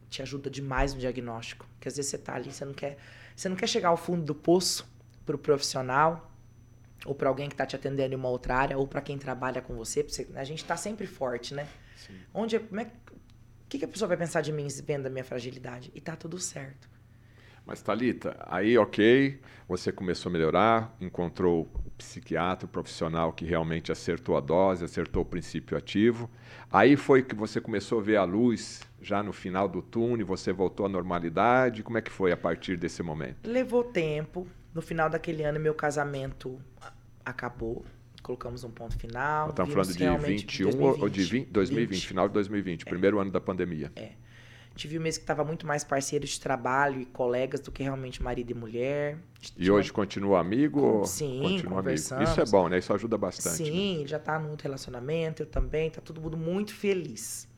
[SPEAKER 3] te ajuda demais no diagnóstico. Porque às vezes você tá ali, você não quer, você não quer chegar ao fundo do poço para o profissional ou para alguém que está te atendendo em uma outra área ou para quem trabalha com você, a gente está sempre forte, né? Sim. Onde como é, o que, que a pessoa vai pensar de mim vendo a minha fragilidade? E tá tudo certo.
[SPEAKER 2] Mas Talita, aí ok, você começou a melhorar, encontrou o psiquiatra, o profissional que realmente acertou a dose, acertou o princípio ativo. Aí foi que você começou a ver a luz já no final do túnel, você voltou à normalidade. Como é que foi a partir desse momento?
[SPEAKER 3] Levou tempo. No final daquele ano, meu casamento acabou. Colocamos um ponto final.
[SPEAKER 2] Estamos falando de 21 2020, ou de 20, 2020, 20. final de 2020, é. primeiro ano da pandemia.
[SPEAKER 3] É. Tive um mês que estava muito mais parceiros de trabalho e colegas do que realmente marido e mulher.
[SPEAKER 2] E Tinha... hoje continua amigo?
[SPEAKER 3] Sim,
[SPEAKER 2] continua
[SPEAKER 3] conversamos.
[SPEAKER 2] Amigo. Isso é bom, né? Isso ajuda bastante.
[SPEAKER 3] Sim,
[SPEAKER 2] né?
[SPEAKER 3] já está no outro relacionamento, eu também, tá todo mundo muito feliz.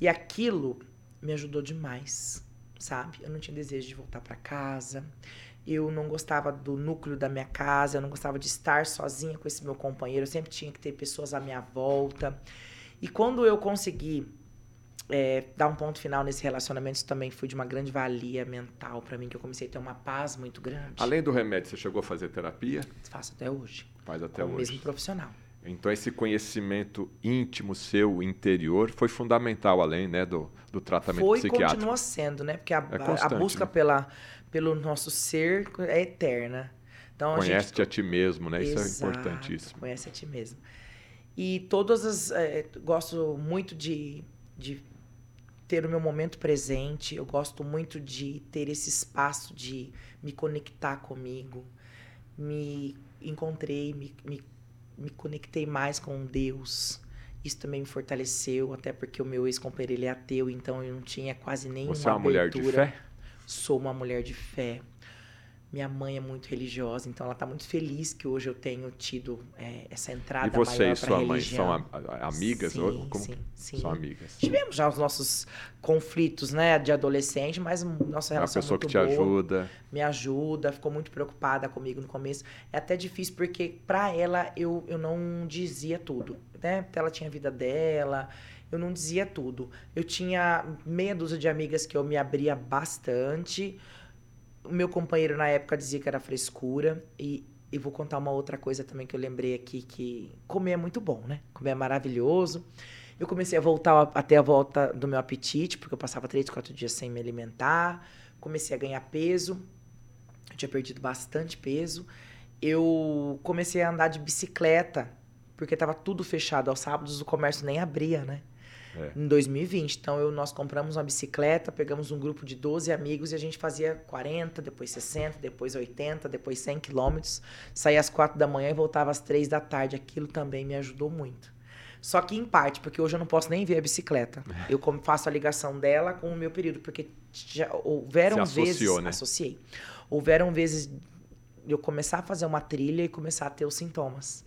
[SPEAKER 3] E aquilo me ajudou demais, sabe? Eu não tinha desejo de voltar para casa. Eu não gostava do núcleo da minha casa, eu não gostava de estar sozinha com esse meu companheiro, eu sempre tinha que ter pessoas à minha volta. E quando eu consegui é, dar um ponto final nesse relacionamento, isso também foi de uma grande valia mental para mim, que eu comecei a ter uma paz muito grande.
[SPEAKER 2] Além do remédio, você chegou a fazer terapia?
[SPEAKER 3] Faço até hoje.
[SPEAKER 2] Faz até hoje.
[SPEAKER 3] O mesmo profissional.
[SPEAKER 2] Então esse conhecimento íntimo seu, interior, foi fundamental além né, do, do tratamento
[SPEAKER 3] foi
[SPEAKER 2] psiquiátrico.
[SPEAKER 3] Foi e continua sendo, né? Porque a, é a busca né? pela, pelo nosso ser é eterna.
[SPEAKER 2] Então, Conhece-te a, gente... a, ti mesmo, né? Exato, Isso é importantíssimo.
[SPEAKER 3] Conhece a ti mesmo. E todas as... É, gosto muito de, de ter o meu momento presente. Eu gosto muito de ter esse espaço de me conectar comigo. Me encontrei, me, me, me conectei mais com Deus. Isso também me fortaleceu, até porque o meu ex-companheiro ele é ateu, então eu não tinha quase nenhuma
[SPEAKER 2] Você é uma
[SPEAKER 3] abertura.
[SPEAKER 2] mulher de fé?
[SPEAKER 3] Sou uma mulher de fé. Minha mãe é muito religiosa, então ela está muito feliz que hoje eu tenho tido é, essa entrada
[SPEAKER 2] e você
[SPEAKER 3] maior
[SPEAKER 2] e sua
[SPEAKER 3] mãe
[SPEAKER 2] são amigas?
[SPEAKER 3] Sim,
[SPEAKER 2] ou, como
[SPEAKER 3] sim, sim.
[SPEAKER 2] São amigas.
[SPEAKER 3] Tivemos já os nossos conflitos, né, de adolescente, mas nossa relação é
[SPEAKER 2] uma pessoa
[SPEAKER 3] muito
[SPEAKER 2] que te
[SPEAKER 3] boa,
[SPEAKER 2] ajuda.
[SPEAKER 3] Me ajuda, ficou muito preocupada comigo no começo. É até difícil porque para ela eu, eu não dizia tudo, né? Ela tinha a vida dela, eu não dizia tudo. Eu tinha meia dúzia de amigas que eu me abria bastante o meu companheiro na época dizia que era frescura e, e vou contar uma outra coisa também que eu lembrei aqui que comer é muito bom, né? Comer é maravilhoso. Eu comecei a voltar até a volta do meu apetite, porque eu passava três, quatro dias sem me alimentar. Comecei a ganhar peso. Eu tinha perdido bastante peso. Eu comecei a andar de bicicleta, porque estava tudo fechado. Aos sábados o comércio nem abria, né? É. em 2020. Então, eu, nós compramos uma bicicleta, pegamos um grupo de 12 amigos e a gente fazia 40, depois 60, depois 80, depois 100 quilômetros. Saía às 4 da manhã e voltava às 3 da tarde. Aquilo também me ajudou muito. Só que em parte, porque hoje eu não posso nem ver a bicicleta. Eu faço a ligação dela com o meu período, porque já houveram
[SPEAKER 2] associou,
[SPEAKER 3] vezes.
[SPEAKER 2] Né?
[SPEAKER 3] Associei. Houveram vezes eu começar a fazer uma trilha e começar a ter os sintomas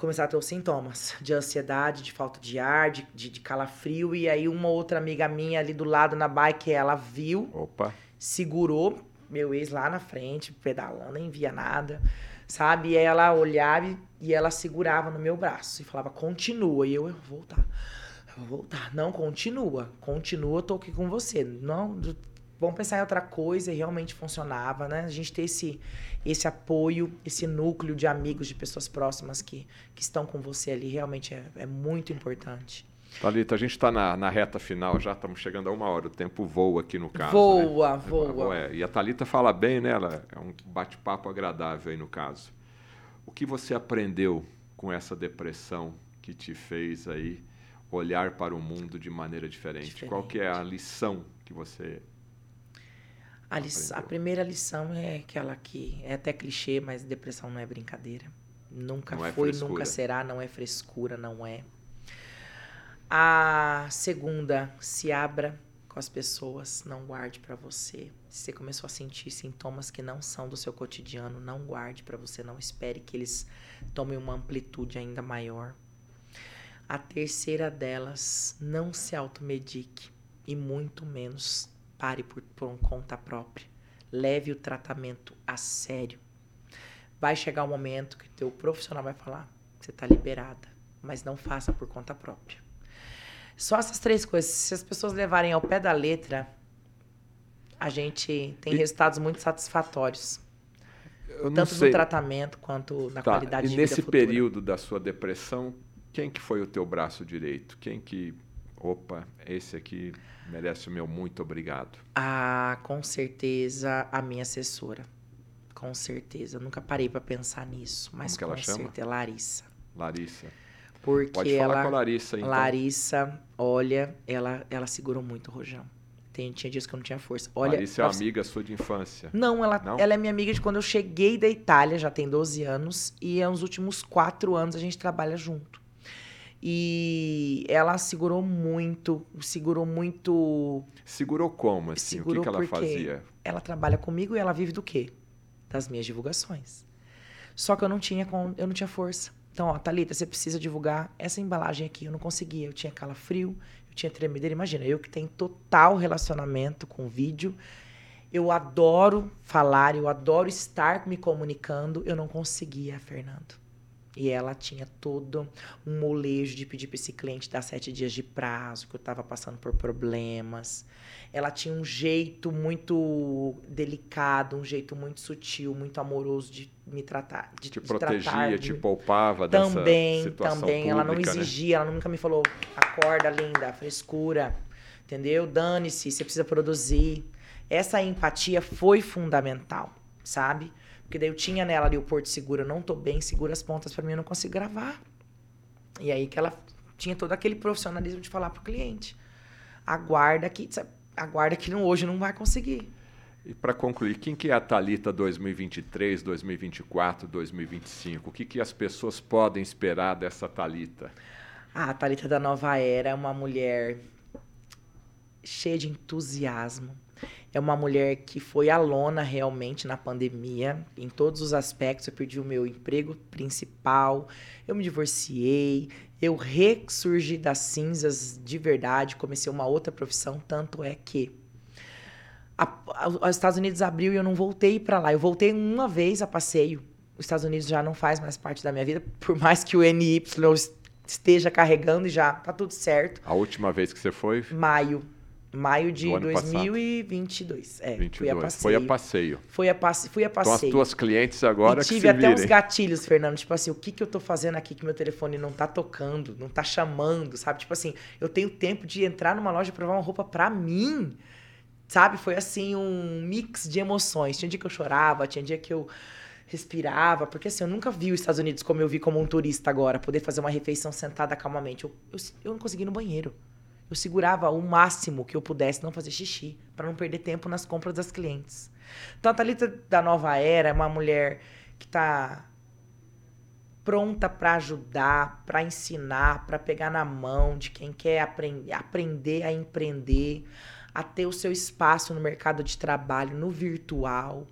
[SPEAKER 3] começar a ter os sintomas de ansiedade, de falta de ar, de, de, de, calafrio. E aí uma outra amiga minha ali do lado na bike, ela viu,
[SPEAKER 2] Opa.
[SPEAKER 3] segurou meu ex lá na frente, pedalando, nem via nada, sabe? E ela olhava e ela segurava no meu braço e falava, continua. E eu, eu vou voltar. Eu vou voltar. Não, continua. Continua, tô aqui com você. Não, vamos pensar em outra coisa e realmente funcionava, né? A gente ter esse, esse apoio, esse núcleo de amigos, de pessoas próximas que, que estão com você ali, realmente é, é muito importante.
[SPEAKER 2] Thalita, a gente está na, na, reta final, já estamos chegando a uma hora, o tempo voa aqui no caso.
[SPEAKER 3] Voa,
[SPEAKER 2] né?
[SPEAKER 3] voa.
[SPEAKER 2] É, e a Thalita fala bem, né? Ela é um bate-papo agradável aí no caso. O que você aprendeu com essa depressão que te fez aí olhar para o mundo de maneira diferente? diferente. Qual que é a lição que você
[SPEAKER 3] a, a, primeira lição é aquela que é até clichê, mas depressão não é brincadeira. Nunca não é foi, é nunca será, não é frescura, não é. A segunda, se abra com as pessoas, não guarde para você. Se você começou a sentir sintomas que não são do seu cotidiano, não guarde para você, não espere que eles tomem uma amplitude ainda maior. A terceira delas, não se automedique e muito menos pare por, por conta própria. Leve o tratamento a sério. Vai chegar um momento que o teu profissional vai falar que você está liberada, mas não faça por conta própria. Só essas três coisas, se as pessoas levarem ao pé da letra, a gente tem e... resultados muito satisfatórios. tanto sei. no tratamento quanto na tá. qualidade
[SPEAKER 2] e
[SPEAKER 3] de
[SPEAKER 2] vida E nesse período da sua depressão, quem que foi o teu braço direito? Quem que, opa, esse aqui merece o meu muito obrigado?
[SPEAKER 3] Ah, com certeza a minha assessora. Com certeza. Eu nunca parei para pensar nisso, mas
[SPEAKER 2] Como
[SPEAKER 3] com certeza Larissa.
[SPEAKER 2] Larissa.
[SPEAKER 3] Porque
[SPEAKER 2] Pode falar ela, com a Larissa, então.
[SPEAKER 3] Larissa, olha, ela, ela segurou muito o Rojão. Tem, tinha dias que eu não tinha força. Olha,
[SPEAKER 2] Larissa é uma amiga sua de infância.
[SPEAKER 3] Não ela, não, ela é minha amiga de quando eu cheguei da Itália, já tem 12 anos, e nos últimos quatro anos a gente trabalha junto. E ela segurou muito, segurou muito.
[SPEAKER 2] Segurou como, assim? Segurou o que, que ela fazia?
[SPEAKER 3] Ela trabalha comigo e ela vive do quê? Das minhas divulgações. Só que eu não tinha, eu não tinha força. Então, ó, Thalita, você precisa divulgar essa embalagem aqui. Eu não conseguia, eu tinha calafrio, eu tinha tremedeira. Imagina, eu que tenho total relacionamento com vídeo, eu adoro falar, eu adoro estar me comunicando, eu não conseguia, Fernando. E ela tinha todo um molejo de pedir para esse cliente dar sete dias de prazo, que eu estava passando por problemas. Ela tinha um jeito muito delicado, um jeito muito sutil, muito amoroso de me tratar. De,
[SPEAKER 2] te
[SPEAKER 3] de
[SPEAKER 2] protegia,
[SPEAKER 3] tratar,
[SPEAKER 2] te poupava
[SPEAKER 3] também,
[SPEAKER 2] dessa situação
[SPEAKER 3] Também,
[SPEAKER 2] pública,
[SPEAKER 3] ela não
[SPEAKER 2] né?
[SPEAKER 3] exigia, né? ela nunca me falou, acorda, linda, frescura, entendeu? Dane-se, você precisa produzir. Essa empatia foi fundamental, sabe? Porque daí eu tinha nela ali o Porto Seguro, eu não tô bem, segura as pontas para mim, eu não consigo gravar. E aí que ela tinha todo aquele profissionalismo de falar pro cliente. Aguarda que, aguarda que não, hoje não vai conseguir.
[SPEAKER 2] E para concluir, quem que é a Talita 2023, 2024, 2025? O que, que as pessoas podem esperar dessa Talita?
[SPEAKER 3] Ah, a Talita da Nova Era é uma mulher cheia de entusiasmo, é uma mulher que foi alona realmente na pandemia, em todos os aspectos. Eu perdi o meu emprego principal, eu me divorciei, eu ressurgi das cinzas de verdade, comecei uma outra profissão. Tanto é que os Estados Unidos abriu e eu não voltei para lá. Eu voltei uma vez a passeio. Os Estados Unidos já não faz mais parte da minha vida, por mais que o NY esteja carregando e já tá tudo certo.
[SPEAKER 2] A última vez que você foi?
[SPEAKER 3] Maio Maio de 2022. É,
[SPEAKER 2] 22. Fui a passeio. Foi a passeio.
[SPEAKER 3] Foi a passe... Fui a passeio.
[SPEAKER 2] Então as tuas clientes agora
[SPEAKER 3] e tive até virem. uns gatilhos, Fernando. Tipo assim, o que, que eu tô fazendo aqui que meu telefone não tá tocando, não tá chamando, sabe? Tipo assim, eu tenho tempo de entrar numa loja e provar uma roupa pra mim. Sabe? Foi assim, um mix de emoções. Tinha dia que eu chorava, tinha dia que eu respirava, porque assim, eu nunca vi os Estados Unidos como eu vi como um turista agora, poder fazer uma refeição sentada calmamente. Eu, eu, eu não consegui ir no banheiro eu segurava o máximo que eu pudesse não fazer xixi, para não perder tempo nas compras das clientes. Então a Thalita da Nova Era é uma mulher que está pronta para ajudar, para ensinar, para pegar na mão de quem quer aprender, aprender a empreender, a ter o seu espaço no mercado de trabalho, no virtual,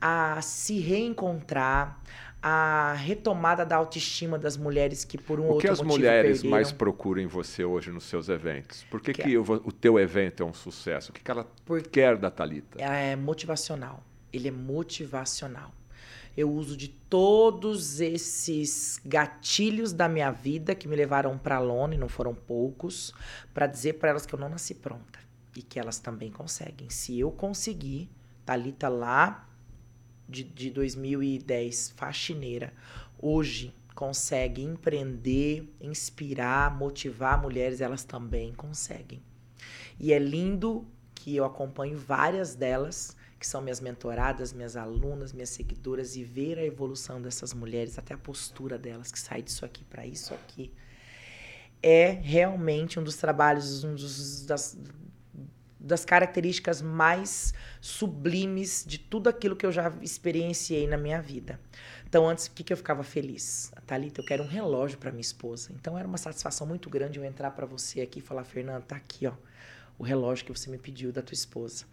[SPEAKER 3] a se reencontrar, a retomada da autoestima das mulheres que por um
[SPEAKER 2] o
[SPEAKER 3] outro
[SPEAKER 2] motivo O que as mulheres
[SPEAKER 3] perderam.
[SPEAKER 2] mais procuram em você hoje nos seus eventos? Por que, que, que o, o, teu evento é um sucesso? O que, que ela Por... quer da Talita?
[SPEAKER 3] É motivacional. Ele é motivacional. Eu uso de todos esses gatilhos da minha vida que me levaram para a lona, e não foram poucos, para dizer para elas que eu não nasci pronta e que elas também conseguem. Se eu conseguir, Talita lá de, de 2010, faxineira, hoje consegue empreender, inspirar, motivar mulheres, elas também conseguem. E é lindo que eu acompanho várias delas que são minhas mentoradas, minhas alunas, minhas seguidoras, e ver a evolução dessas mulheres, até a postura delas, que sai disso aqui para isso aqui, é realmente um dos trabalhos, um dos, das, das características mais sublimes de tudo aquilo que eu já experienciei na minha vida. Então, antes, o que, que eu ficava feliz? Thalita, eu quero um relógio para minha esposa. Então, era uma satisfação muito grande eu entrar para você aqui e falar, Fernanda, tá aqui, ó, o relógio que você me pediu da tua esposa.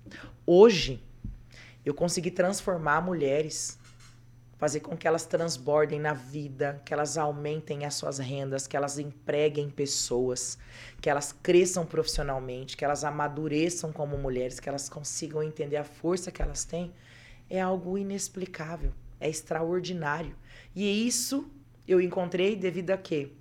[SPEAKER 3] Hoje, eu consegui transformar mulheres, fazer com que elas transbordem na vida, que elas aumentem as suas rendas, que elas empreguem pessoas, que elas cresçam profissionalmente, que elas amadureçam como mulheres, que elas consigam entender a força que elas têm, é algo inexplicável, é extraordinário. E isso eu encontrei devido a quê?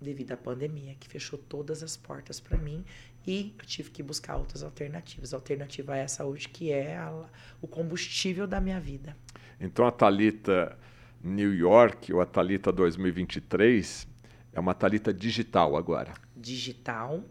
[SPEAKER 3] Devido à pandemia, que fechou todas as portas para mim e eu tive que buscar outras alternativas. A alternativa é essa hoje, que é a, o combustível da minha vida.
[SPEAKER 2] Então a Talita New York ou a Talita 2023 é uma Talita digital agora.
[SPEAKER 3] Digital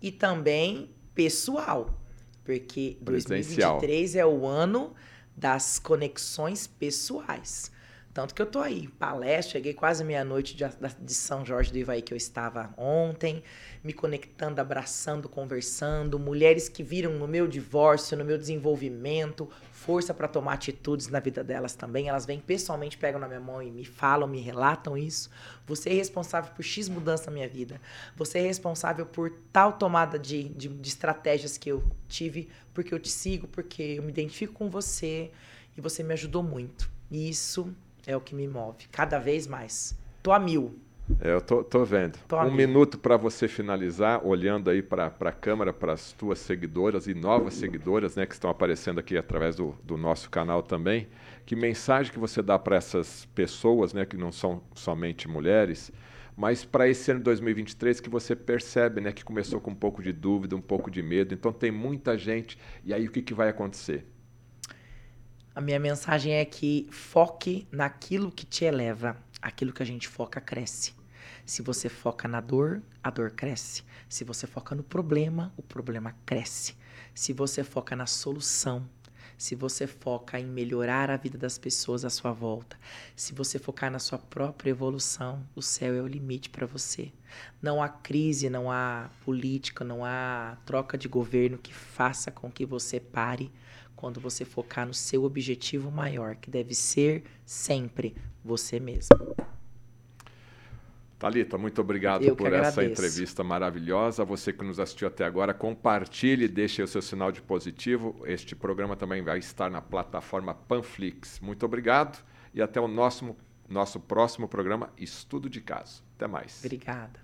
[SPEAKER 3] e também pessoal, porque Presencial. 2023 é o ano das conexões pessoais. Tanto que eu tô aí, palestra, cheguei quase meia-noite de, de, São Jorge do Ivaí que eu estava ontem, me conectando, abraçando, conversando, mulheres que viram no meu divórcio, no meu desenvolvimento, força para tomar atitudes na vida delas também. Elas vêm pessoalmente, pegam na minha mão e me falam, me relatam isso. Você é responsável por X mudança na minha vida. Você é responsável por tal tomada de, de, de estratégias que eu tive, porque eu te sigo, porque eu me identifico com você e você me ajudou muito. E isso é o que me move, cada vez mais. Tô a mil.
[SPEAKER 2] É, eu tô, tô vendo. Tô um minuto para você finalizar, olhando aí para a câmera, para as tuas seguidoras e novas seguidoras, né, que estão aparecendo aqui através do, do nosso canal também. Que mensagem que você dá para essas pessoas, né, que não são somente mulheres, mas para esse ano de 2023 que você percebe, né, que começou com um pouco de dúvida, um pouco de medo. Então tem muita gente. E aí o que, que vai acontecer?
[SPEAKER 3] A minha mensagem é que foque naquilo que te eleva. Aquilo que a gente foca cresce. Se você foca na dor, a dor cresce. Se você foca no problema, o problema cresce. Se você foca na solução, se você foca em melhorar a vida das pessoas à sua volta, se você focar na sua própria evolução, o céu é o limite para você. Não há crise, não há política, não há troca de governo que faça com que você pare quando você focar no seu objetivo maior, que deve ser sempre você mesmo.
[SPEAKER 2] Talita, muito obrigado por essa entrevista maravilhosa. Você que nos assistiu até agora, compartilhe, deixe o seu sinal de positivo. Este programa também vai estar na plataforma Panflix. Muito obrigado e até o nosso, nosso próximo programa Estudo de Caso. Até mais.
[SPEAKER 3] Obrigada.